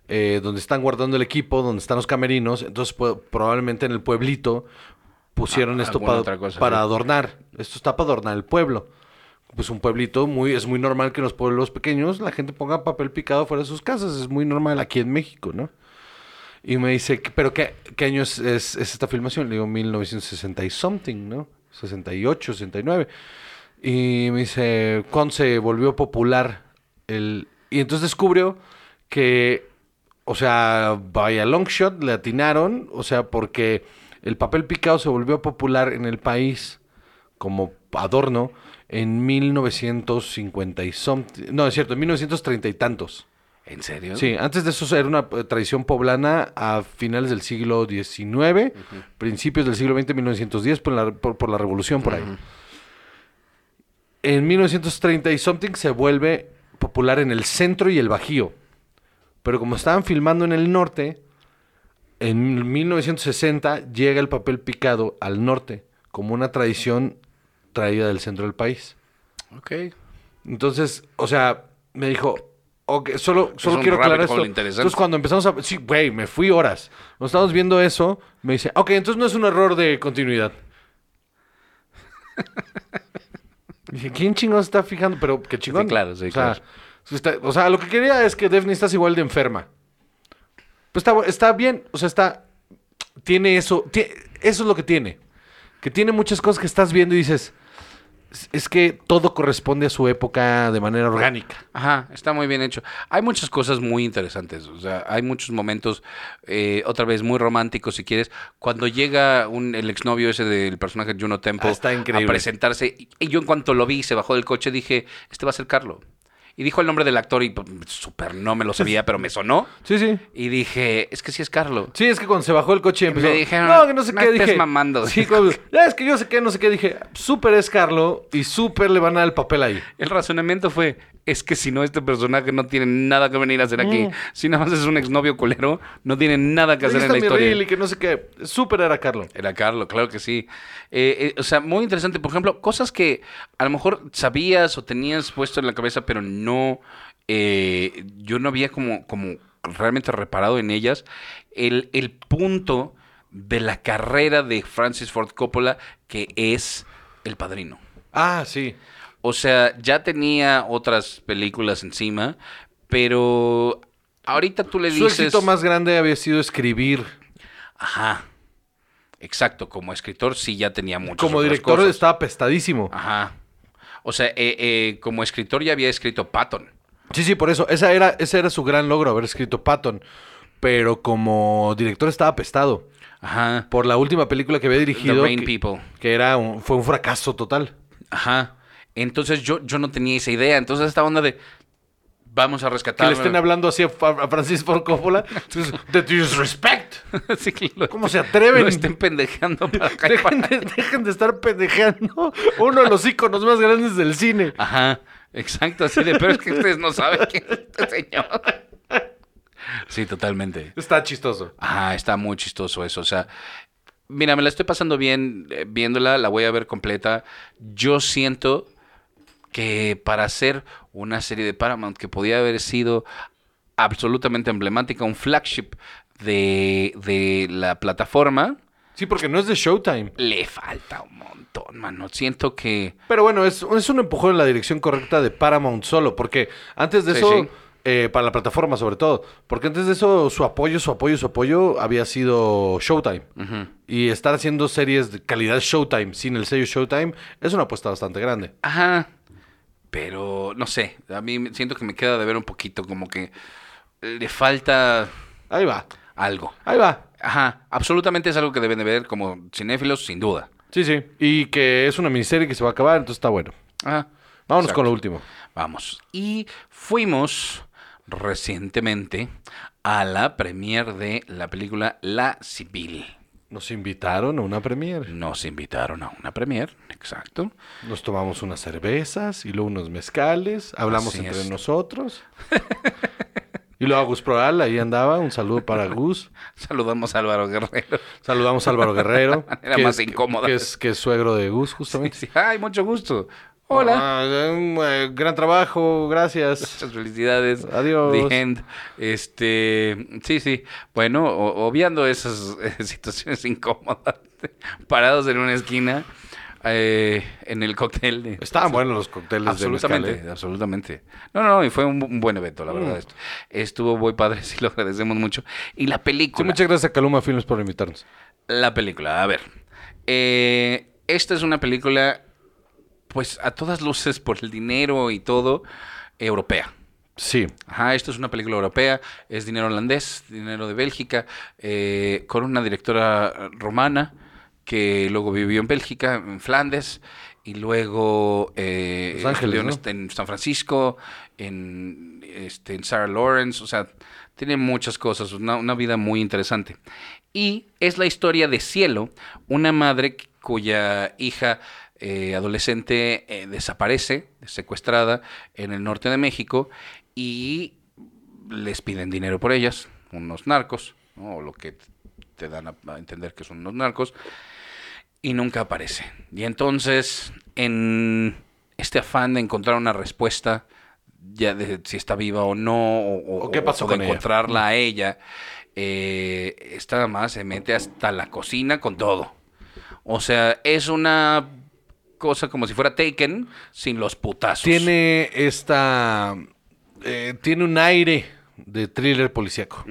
eh, donde están guardando el equipo, donde están los camerinos. Entonces, probablemente en el pueblito pusieron Ah, esto pa- cosa, para sí. adornar. Esto está para adornar el pueblo. Pues un pueblito muy, es muy normal que en los pueblos pequeños la gente ponga papel picado fuera de sus casas. Es muy normal aquí en México, ¿no? Y me dice, ¿pero qué, qué año es, es- es esta filmación? Le digo, 1960 y something, ¿no? 68, 69. Y me dice, ¿cuándo se volvió popular el...? Y entonces descubrió que, o sea, vaya long shot, le atinaron, o sea, porque el papel picado se volvió popular en el país como adorno en 1950 y something. No, es cierto, en 1930 y tantos. ¿En serio? Sí, antes de eso era una eh, tradición poblana a finales del siglo XIX, principios del siglo XX, 1910, por la, por, por la revolución por ahí. En 1930 y something se vuelve popular en el centro y el bajío. Pero como estaban filmando en el norte, en 1960 llega el papel picado al norte como una tradición traída del centro del país. Ok. Entonces, o sea, me dijo, ok, solo, solo quiero aclarar esto. Entonces, cuando empezamos a... Sí, güey, me fui horas. Nos estamos viendo eso. Me dice, ok, entonces no es un error de continuidad. Dije, ¿quién chingón se está fijando? Pero qué chingón. Sí, claro, sí, o sea, claro. sí está- o sea, lo que quería es que Daphne estás igual de enferma. Pues está, está bien, o sea, está. Tiene eso. eso es lo que tiene. Que tiene muchas cosas que estás viendo y dices. "Es- que todo corresponde a su época de manera orgánica. Ajá, está muy bien hecho. Hay muchas cosas muy interesantes. O sea, hay muchos momentos, eh, otra vez, muy románticos, si quieres. Cuando llega un, el exnovio ese del personaje Juno Temple Ah, está increíble. a presentarse, y, y yo en cuanto lo vi, se bajó del coche, dije, este va a ser Carlo. Y dijo el nombre del actor y pues, súper no me lo sabía, pero me sonó. Sí, sí. Y dije, es que sí es Carlo. Sí, es que cuando se bajó el coche y empezó. me dijeron, no, que no sé "No qué. estés Dije. mamando". Sí, como, ya es que yo sé qué, no sé qué. Dije, súper es Carlo y súper le van a dar el papel ahí. El razonamiento fue, es que si no, este personaje no tiene nada que venir a hacer aquí. Si nada más es un exnovio culero, no tiene nada que hacer en la historia. y que no sé qué. Súper era Carlo. Era Carlos, claro que sí. Eh, eh, o sea, muy interesante. Por ejemplo, cosas que a lo mejor sabías o tenías puesto en la cabeza, pero no. eh, yo no había como, como realmente reparado en ellas. El, el punto de la carrera de Francis Ford Coppola, que es El Padrino. Ah, sí. O sea, ya tenía otras películas encima, pero ahorita tú le Su dices. éxito más grande había sido escribir. Ajá. Exacto, como escritor sí ya tenía muchas Como director cosas. estaba pestadísimo. Ajá. O sea, eh, eh, como escritor ya había escrito Patton. Sí, sí, por eso. Esa era, ese era su gran logro, haber escrito Patton. Pero como director estaba apestado. Ajá. Por la última película que había dirigido. The Rain que, People. que era un- fue un fracaso total. Ajá. Entonces yo, yo no tenía esa idea. Entonces esta onda de vamos a Que rescatar. le estén hablando así a, a Francis Ford Coppola. Entonces, de disrespect. [laughs] Sí, que lo- ¿Cómo se atreven? Lo estén pendejeando para acá Dejen de, dejen de estar pendejeando uno de los íconos más grandes del cine. Ajá, exacto, así de, pero es que ustedes no saben quién es este señor. Sí, totalmente. Está chistoso. Ajá, está muy chistoso eso, o sea, mira, me la estoy pasando bien eh, viéndola, la voy a ver completa. Yo siento que para hacer una serie de Paramount que podía haber sido absolutamente emblemática, un flagship de, de la plataforma, Sí, porque no es de Showtime. le falta un montón, mano. Siento que... Pero bueno, es, es un empujón en la dirección correcta de Paramount solo, porque antes de Sí, eso, sí. eh, para la plataforma sobre todo, porque antes de eso su apoyo, su apoyo, su apoyo había sido Showtime. Y estar haciendo series de calidad Showtime sin el sello Showtime es una apuesta bastante grande. Ajá. Pero no sé, a mí siento que me queda de ver un poquito, como que le falta Ahí va, algo. ahí va. Ajá, absolutamente es algo que deben de ver como cinéfilos, sin duda. Sí, sí. Y que es una miniserie que se va a acabar, entonces está bueno. Ajá. Vámonos Exacto. con lo último. Vamos. Y fuimos recientemente a la premiere de la película La Civil. Nos invitaron a una premiere. Nos invitaron a una premiere, exacto. Nos tomamos unas cervezas y luego unos mezcales. Hablamos Así entre es. nosotros. y luego Gus Proal, ahí andaba. Un saludo para Gus. [laughs] Saludamos a Álvaro Guerrero. Saludamos a Álvaro Guerrero. [laughs] Era que más es, incómoda. Que es, que es suegro de Gus, justamente. Sí, Ay, mucho gusto. Hola. Ah, eh, eh, gran trabajo, gracias. Muchas felicidades. Adiós. The End. Este, sí, sí. Bueno, o- obviando esas [laughs] eh, situaciones incómodas, [laughs] parados en una esquina, eh, en el cóctel. de- Estaban buenos los cócteles Absolutamente, de mezcal, ¿eh? absolutamente. No, no, no, y fue un, un buen evento, la verdad. Mm. Estu- Estuvo muy padre, [laughs] sí lo agradecemos mucho. Y la Sí, película. muchas gracias a Caluma Films por invitarnos. La película, a ver. Eh, esta es una película, pues a todas luces, por el dinero y todo, europea. Sí. Ajá, esto es una película europea, es dinero holandés, dinero de Bélgica, eh, con una directora romana que luego vivió en Bélgica, en Flandes, y luego eh, Los Ángeles, estudió en, ¿no? este- en San Francisco, en, este, en Sarah Lawrence, o sea, tiene muchas cosas, una, una vida muy interesante. Y es la historia de Cielo, una madre cuya hija eh, adolescente eh, desaparece, secuestrada en el norte de México, y les piden dinero por ellas, unos narcos, ¿no? o lo que te dan a, a entender que son unos narcos, y nunca aparece. Y entonces, en este afán de encontrar una respuesta, ya de si está viva o no, o, ¿O qué pasó de con ella? encontrarla a ella, eh, esta mamá se mete hasta la cocina con todo. O sea, es una cosa como si fuera Taken sin los putazos. Tiene esta. eh, tiene un aire de thriller policíaco.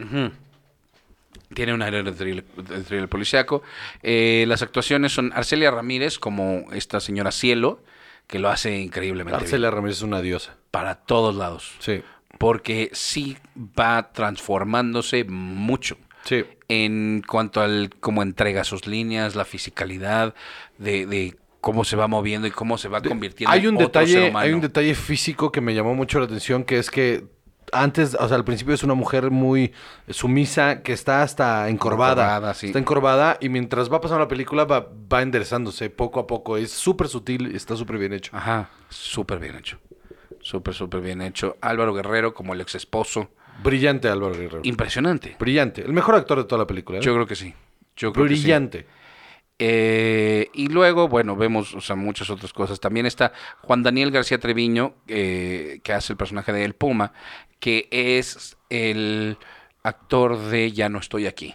Tiene un aire de thriller, de thriller policíaco. Eh, las actuaciones son Arcelia Ramírez como esta señora Cielo, que lo hace increíblemente bien. Arcelia Ramírez es una diosa. Para todos lados. Sí. Porque sí va transformándose mucho. Sí. En cuanto al cómo entrega sus líneas, la fisicalidad, de, de cómo se va moviendo y cómo se va convirtiendo Hay un en otro ser detalle, humano. hay un detalle físico que me llamó mucho la atención, que es que antes, o sea, al principio es una mujer muy sumisa, que está hasta encorvada. Encorvada, sí. Está encorvada y mientras va pasando la película va, va enderezándose poco a poco. Es súper sutil y está súper bien hecho. Ajá, súper bien hecho. Súper, súper bien hecho. Álvaro Guerrero como el ex esposo. Brillante Álvaro Guerrero. Impresionante. Brillante. El mejor actor de toda la película. ¿eh? Yo creo que sí. Yo creo que sí. Eh, y luego, bueno, vemos o sea, muchas otras cosas. También está Juan Daniel García Treviño, eh, que hace el personaje de El Puma, que es el actor de Ya no estoy aquí.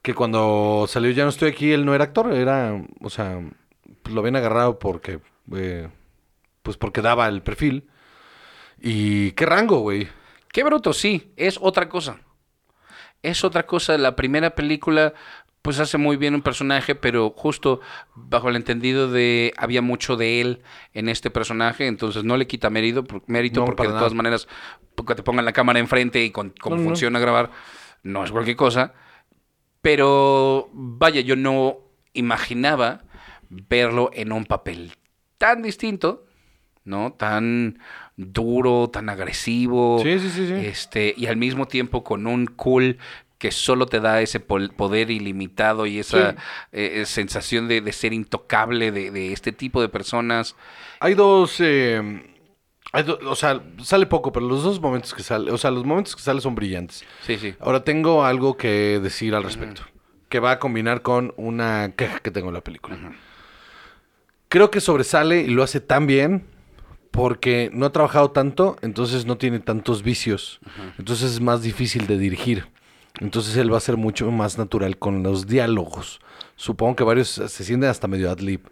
Que cuando salió Ya no estoy aquí, él no era actor, era, o sea, lo habían agarrado porque, eh, pues porque daba el perfil. Y qué rango, güey. Qué bruto, sí, es otra cosa. Es otra cosa. La primera película, pues hace muy bien un personaje, pero justo bajo el entendido de había mucho de él en este personaje, entonces no le quita mérito, mérito No, porque de nada. todas maneras, porque te pongan la cámara enfrente y con cómo No, no. funciona grabar, no es cualquier cosa. Pero vaya, yo no imaginaba verlo en un papel tan distinto, ¿no? Tan duro, tan agresivo. Sí, sí, sí, sí. Este, y al mismo tiempo con un cool que solo te da ese poder ilimitado y esa Sí. eh, eh, sensación de, de ser intocable de, de este tipo de personas. Hay dos, eh, o sea, sale poco, pero los dos momentos que sale, o sea, los momentos que sale son brillantes. Sí, sí. Ahora tengo algo que decir al respecto, que va a combinar con una queja que tengo en la película. Creo que sobresale y lo hace tan bien porque no ha trabajado tanto, entonces no tiene tantos vicios, entonces es más difícil de dirigir. Entonces él va a ser mucho más natural con los diálogos. Supongo que varios se sienten hasta medio ad lib,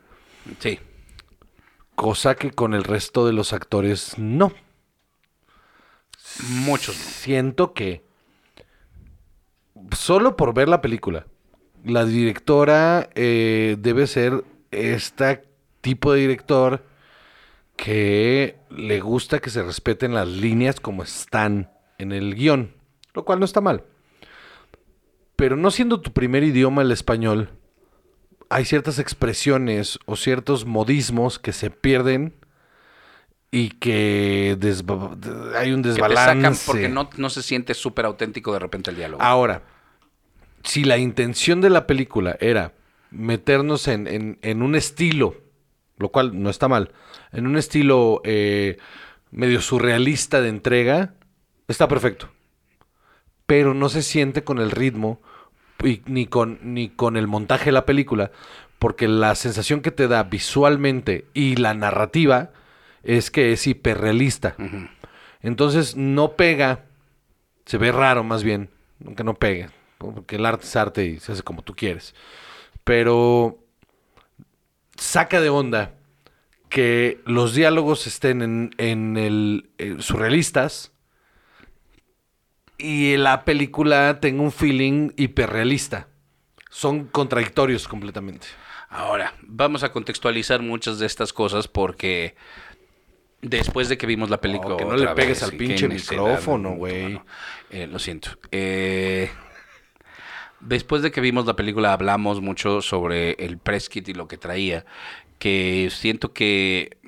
Sí. cosa que con el resto de los actores no. Muchos. no. siento que solo por ver la película, la directora eh, debe ser este tipo de director que le gusta que se respeten las líneas como están en el guion, lo cual no está mal. Pero no siendo tu primer idioma el español, hay ciertas expresiones o ciertos modismos que se pierden y que hay un Que te desbalance. sacan porque no, no se siente súper auténtico de repente el diálogo. Ahora, si la intención de la película era meternos en, en- en un estilo, lo cual no está mal, en un estilo eh, medio surrealista de entrega, está perfecto. Pero no se siente con el ritmo y ni, con, ni con el montaje de la película, porque la sensación que te da visualmente y la narrativa es que es hiperrealista. Entonces no pega, se ve raro más bien, aunque no pegue, porque el arte es arte y se hace como tú quieres. Pero saca de onda que los diálogos estén en, en el eh, surrealistas y la película tenga un feeling hiperrealista. Son contradictorios completamente. Ahora, vamos a contextualizar muchas de estas cosas porque después de que vimos la película. Oh, que no le pegues vez, al pinche micrófono, no, güey. no, eh, lo siento. Eh, después de que vimos la película, hablamos mucho sobre el press kit y lo que traía. Que siento que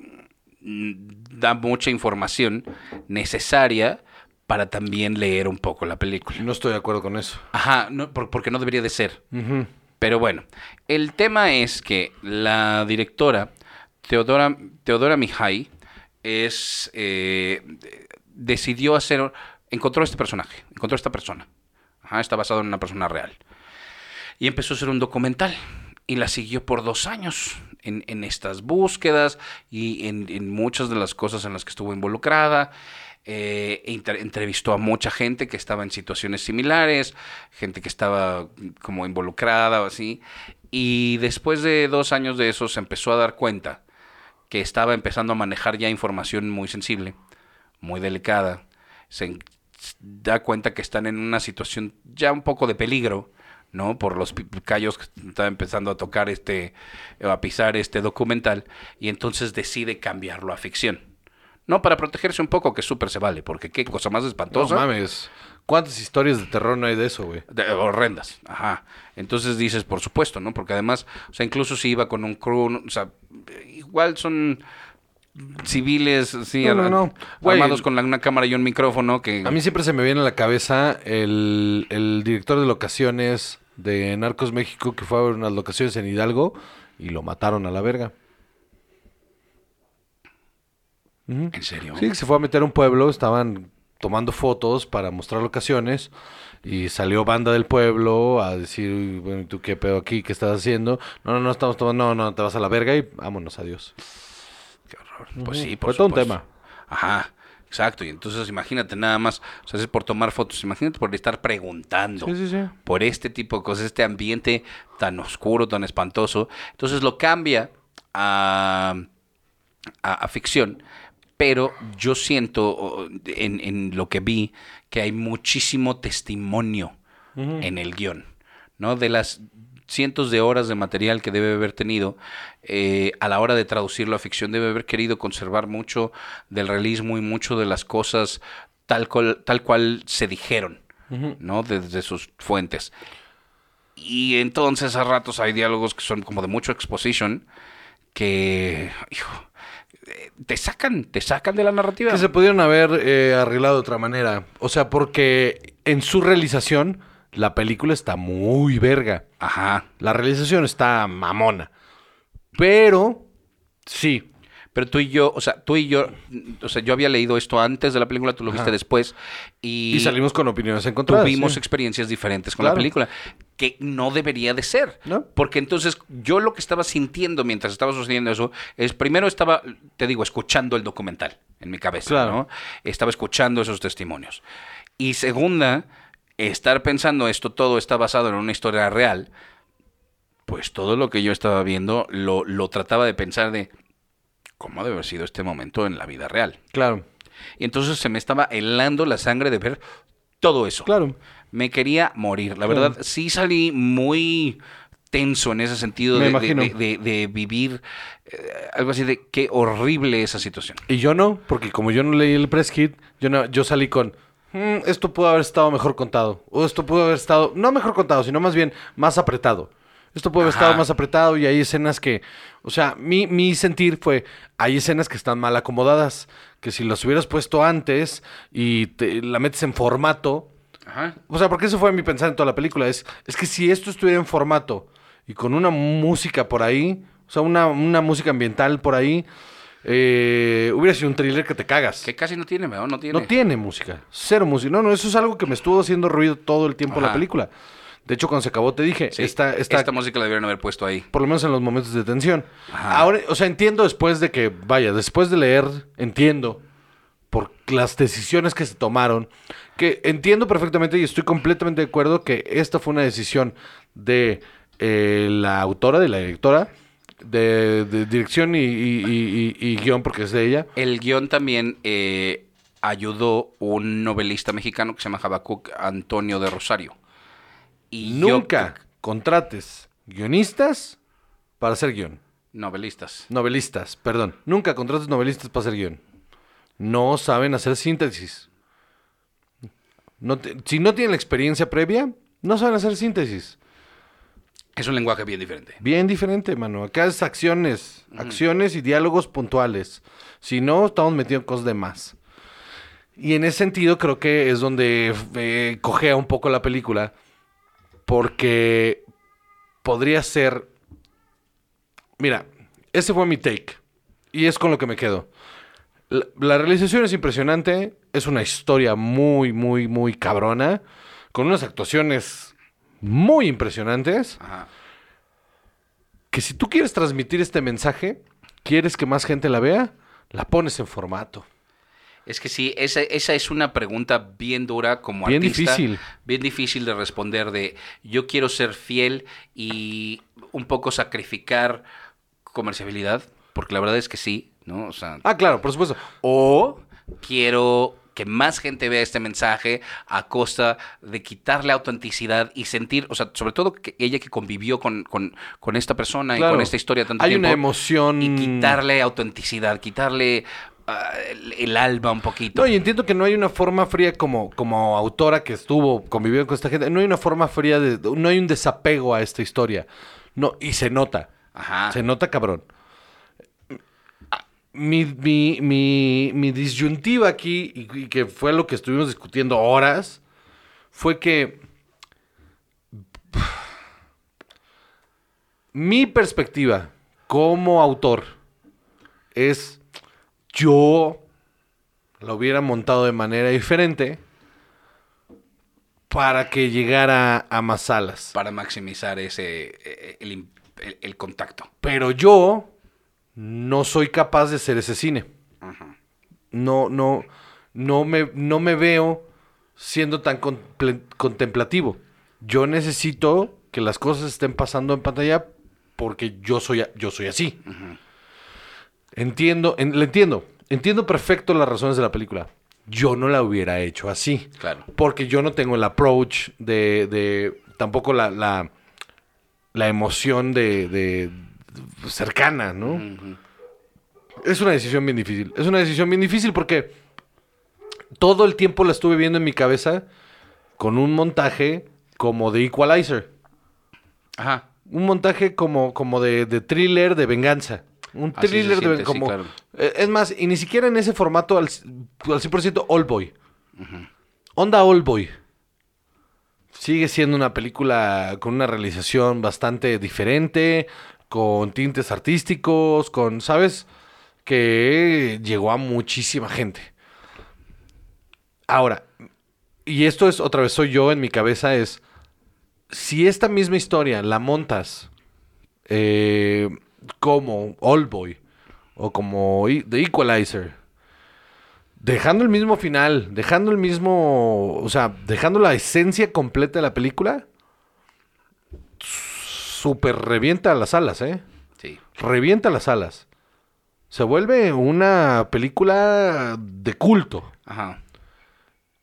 mm, da mucha información necesaria para también leer un poco la película. No estoy de acuerdo con eso. Ajá, no, porque no debería de ser. Pero bueno, el tema es que la directora Teodora, Teodora Mihai es, eh, decidió hacer, encontró este personaje, encontró esta persona. Ajá, está basado en una persona real. Y empezó a hacer un documental. Y la siguió por dos años en, en estas búsquedas y en, en muchas de las cosas en las que estuvo involucrada. Eh, entrevistó a mucha gente que estaba en situaciones similares, gente que estaba como involucrada o así. Y después de dos años de eso se empezó a dar cuenta que estaba empezando a manejar ya información muy sensible, muy delicada. Se da cuenta que están en una situación ya un poco de peligro ¿no? Por los callos que está empezando a tocar este, a pisar este documental, y entonces decide cambiarlo a ficción. No, para protegerse un poco, que súper se vale, porque qué cosa más No espantosa. mames. ¿Cuántas historias de terror no hay de eso, güey? De- horrendas, ajá. Entonces dices, por supuesto, ¿no? Porque además, o sea, incluso si iba con un crew, ¿no? o sea, igual son civiles, sí, No, no, no. Armados con la- una cámara y un micrófono que... A mí siempre se me viene a la cabeza el, el director de locaciones de Narcos México que fue a ver unas locaciones en Hidalgo y lo mataron a la verga. ¿En serio? Sí, que se fue a meter a un pueblo, estaban tomando fotos para mostrar locaciones y salió banda del pueblo a decir, bueno, ¿y tú qué pedo aquí? ¿Qué estás haciendo? No, no, no, estamos tomando, no, no, te vas a la verga y vámonos, adiós. Qué horror. Pues sí, Fue por todo un tema. Ajá, exacto. Y entonces imagínate nada más, o sea, es por tomar fotos, imagínate por estar preguntando. Sí, sí, sí. Por este tipo de cosas, este ambiente tan oscuro, tan espantoso. Entonces lo cambia a, a, a ficción. Pero yo siento o, en, en lo que vi que hay muchísimo testimonio en el guion, ¿no? De las cientos de horas de material que debe haber tenido, eh, a la hora de traducirlo a ficción debe haber querido conservar mucho del realismo y mucho de las cosas tal cual, tal cual se dijeron, ¿no? Desde sus fuentes. Y entonces a ratos hay diálogos que son como de mucho exposition que, hijo, te sacan, te sacan de la narrativa. Que se pudieron haber eh, arreglado de otra manera. O sea, porque en su realización la película está muy verga. Ajá. La realización está mamona. Pero, sí. Pero tú y yo, o sea, tú y yo, o sea, yo había leído esto antes de la película, tú lo viste después y, Y, salimos con opiniones encontradas. tuvimos sí. experiencias diferentes con la película, que no debería de ser. ¿No? Porque entonces yo lo que estaba sintiendo mientras estaba sucediendo eso es, primero estaba, te digo, escuchando el documental en mi cabeza, Claro. ¿no? Estaba escuchando esos testimonios. Y segunda, estar pensando esto todo está basado en una historia real, pues todo lo que yo estaba viendo lo, lo trataba de pensar de cómo debe haber sido este momento en la vida real. Claro, Y entonces se me estaba helando la sangre de ver todo eso. claro. Me quería morir. La verdad, sí salí muy tenso en ese sentido de, imagino. de- de- de vivir eh, algo así de qué horrible esa situación. Y yo no, porque como yo no leí el press kit, yo, no, yo salí con... "Mm, esto pudo haber estado mejor contado. O esto pudo haber estado... No mejor contado, sino más bien más apretado. Esto pudo haber Ajá. estado más apretado y hay escenas que... O sea, mi, mi sentir fue... Hay escenas que están mal acomodadas. Que si las hubieras puesto antes y te, la metes en formato... Ajá. O sea, porque eso fue mi pensar en toda la película. Es, es que si esto estuviera en formato y con una música por ahí, o sea, una, una música ambiental por ahí, eh, hubiera sido un thriller que te cagas. Que casi no tiene, ¿verdad? No tiene. No tiene música, cero música. No, no, eso es algo que me estuvo haciendo ruido todo el tiempo en la Ajá. película. De hecho, cuando se acabó te dije, Sí, esta, esta, Esta música la debieron haber puesto ahí. por lo menos en los momentos de tensión. Ajá. Ahora, o sea, entiendo después de que, vaya, después de leer, entiendo las decisiones que se tomaron, que entiendo perfectamente y estoy completamente de acuerdo que esta fue una decisión de eh, la autora, de la directora, de, de dirección y, y- y- y- y guion, porque es de ella. El guion también eh, ayudó un novelista mexicano que se llama Habacuc Antonio de Rosario. Y yo- Nunca contrates guionistas para hacer guion. novelistas. Novelistas, perdón. Nunca contrates novelistas para hacer guion. No saben hacer síntesis. No te- si no tienen la experiencia previa, no saben hacer síntesis. Es un lenguaje bien diferente. Bien diferente, mano. Acá es acciones, acciones y diálogos puntuales. Si no, estamos metidos en cosas de más. Y en ese sentido creo que es donde eh, cojea un poco la película. Porque podría ser... Mira, ese fue mi take. Y es con lo que me quedo. La, la realización es impresionante. Es una historia muy, muy, muy cabrona. Con unas actuaciones muy impresionantes Ajá. que si tú quieres transmitir este mensaje, quieres que más gente la vea, la pones en formato. Es que sí, esa, esa es una pregunta bien dura como Bien artista. difícil. Bien difícil de responder de yo quiero ser fiel y un poco sacrificar comerciabilidad, porque la verdad es que sí, ¿no? O sea, Ah, claro, por supuesto. o quiero que más gente vea este mensaje a costa de quitarle autenticidad y sentir, o sea, sobre todo que ella que convivió con, con, con esta persona y con esta historia tanto Hay tiempo. una emoción- Y quitarle autenticidad, quitarle ah, el, el alma un poquito. No, y entiendo que no hay una forma fría como, como autora que estuvo conviviendo con esta gente. No hay una forma fría de. No hay un desapego a esta historia. No, y se nota. Ajá. Se nota, cabrón. Mi, mi, mi, mi disyuntiva aquí, y, y que fue lo que estuvimos discutiendo horas, fue que. Mi perspectiva como autor es. Yo lo hubiera montado de manera diferente para que llegara a más salas. Para maximizar ese eh, el, im- el- el contacto. Pero yo no soy capaz de hacer ese cine. No, no, no me, no me veo siendo tan contemplativo. Yo necesito que las cosas estén pasando en pantalla porque yo soy, yo soy así. Entiendo, en- le entiendo. Entiendo perfecto las razones de la película. Yo no la hubiera hecho así. Claro. Porque yo no tengo el approach de, de tampoco la, la, la emoción de, de- cercana, ¿no? Es una decisión bien difícil. Es una decisión bien difícil porque todo el tiempo la estuve viendo en mi cabeza con un montaje como de Equalizer. Ajá. Un montaje como, como de, de thriller de venganza. Un thriller de venganza. sí, como, claro. Eh, Es más, y ni siquiera en ese formato al, al 100% All Boy. Onda All Boy. Sigue siendo una película con una realización bastante diferente, con tintes artísticos, con, ¿sabes? Que llegó a muchísima gente. Ahora, y esto es otra vez soy yo en mi cabeza, es si esta misma historia la montas eh, como All Boy o como E- The Equalizer, dejando el mismo final, dejando el mismo, o sea, dejando la esencia completa de la película, super revienta las alas, ¿eh? Sí. Revienta las alas. Se vuelve una película de culto. Ajá.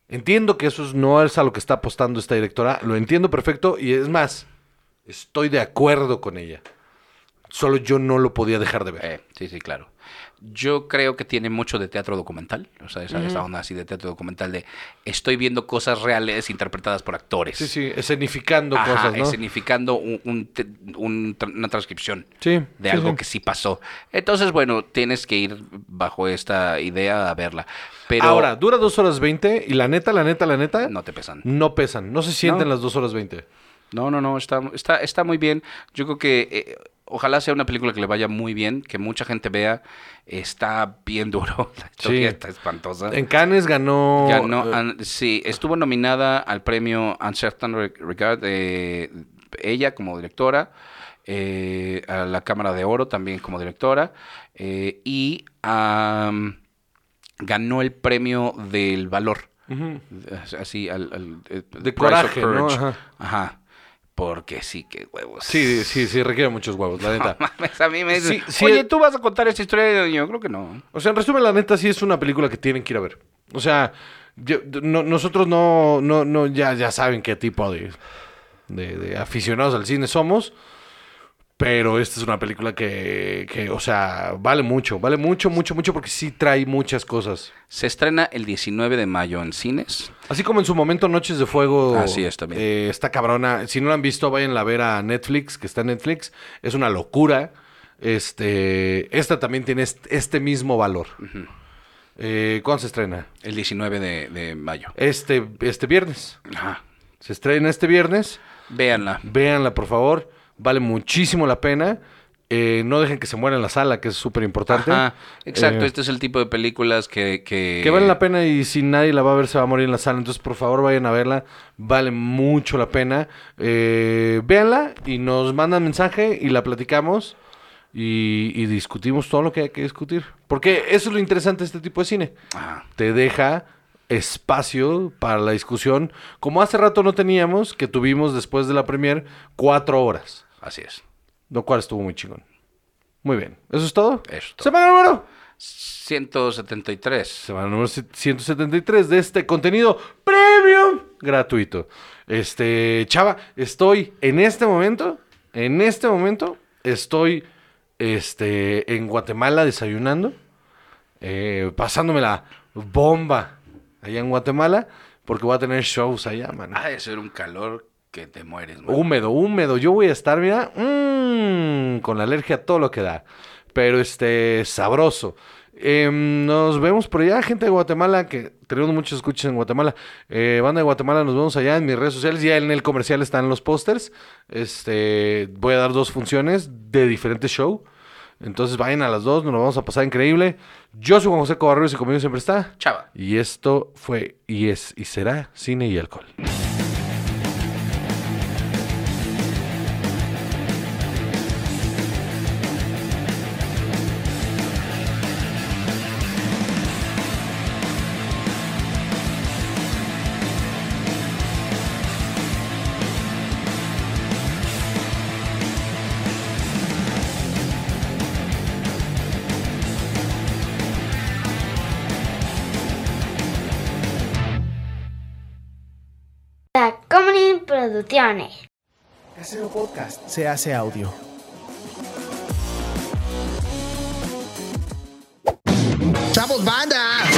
Entiendo que eso es- no es a lo que está apostando esta directora, lo entiendo perfecto y es más, estoy de acuerdo con ella. Solo yo no lo podía dejar de ver. Eh, sí, sí, claro. Yo creo que tiene mucho de teatro documental, o sea, esa, esa onda así de teatro documental de estoy viendo cosas reales interpretadas por actores. Sí, sí, escenificando Ajá, cosas, ¿no? escenificando un- un te- un tra- una transcripción Sí, de sí, algo sí. que sí pasó. Entonces, bueno, tienes que ir bajo esta idea a verla. Pero Ahora, dura dos horas 20 y la neta, la neta, la neta, no te pesan. no pesan, no se sienten No. las dos horas 20. No, no, no, está, está, está muy bien. Yo creo que eh, ojalá sea una película que le vaya muy bien, que mucha gente vea. Está bien duro, [laughs] la historia Sí. está espantosa. En Cannes ganó... Ganó, eh, an- sí, estuvo nominada al premio Uncertain Re- Regard, eh, ella como directora, eh, a la Cámara de Oro también como directora, eh, y am, ganó el premio del valor. Así, al, al- eh, De coraje, ¿no? Ajá. Porque sí, qué huevos. Sí, sí, sí, requiere muchos huevos, la [laughs] neta. Mames, a mí me dicen, Sí, sí, oye. ¿tú vas a contar esta historia? Yo creo que no. O sea, en resumen, la neta sí es una película que tienen que ir a ver. O sea, yo- no- nosotros no, no, no, ya, ya saben qué tipo de, de, de aficionados al cine somos. Pero esta es una película que, que, o sea, vale mucho, vale mucho, mucho, mucho, porque sí trae muchas cosas. Se estrena el 19 de mayo en cines. Así como en su momento Noches de Fuego Así es, también. eh, está cabrona. Si no la han visto, vayan a ver a Netflix, que está en Netflix. Es una locura. Este, esta también tiene est- este mismo valor. Eh, ¿Cuándo se estrena? El 19 de, de mayo. Este, este viernes. Ajá. Se estrena este viernes. Véanla. Véanla, por favor. Vale muchísimo la pena. Eh, no dejen que se muera en la sala, que es súper importante. Exacto, Eh, este es el tipo de películas que... Que, Que vale la pena y si nadie la va a ver se va a morir en la sala. Entonces, por favor, vayan a verla. Vale mucho la pena. Eh, véanla y nos mandan mensaje y la platicamos y, y discutimos todo lo que hay que discutir. Porque eso es lo interesante de este tipo de cine. Ajá. Te deja espacio para la discusión. Como hace rato no teníamos, que tuvimos después de la premier cuatro horas. Así es. Lo cual estuvo muy chingón. Muy bien. ¿Eso es todo? Eso es todo. Semana número 173. Semana número 173 de este contenido premium gratuito. Este, chava, estoy en este momento, en este momento, estoy este, en Guatemala desayunando, eh, pasándome la bomba allá en Guatemala, porque voy a tener shows allá, man. Ha de ser un calor que te mueres. Húmedo, húmedo. Yo voy a estar, mira, mm, con la alergia a todo lo que da. Pero este, sabroso. Em, nos vemos por allá, gente de Guatemala, que tenemos muchos escuchas en Guatemala. Eh, banda de Guatemala, nos vemos allá en mis redes sociales. Ya en el comercial están los pósters. Este, voy a dar dos funciones de diferente show. Entonces vayan a las dos, nos lo vamos a pasar increíble. Yo soy Juan José Cobarrubias y conmigo siempre está. Chava. Y esto fue, y es, y será cine y alcohol. Producciones. Casero Podcast se hace audio. ¡Chavos, banda!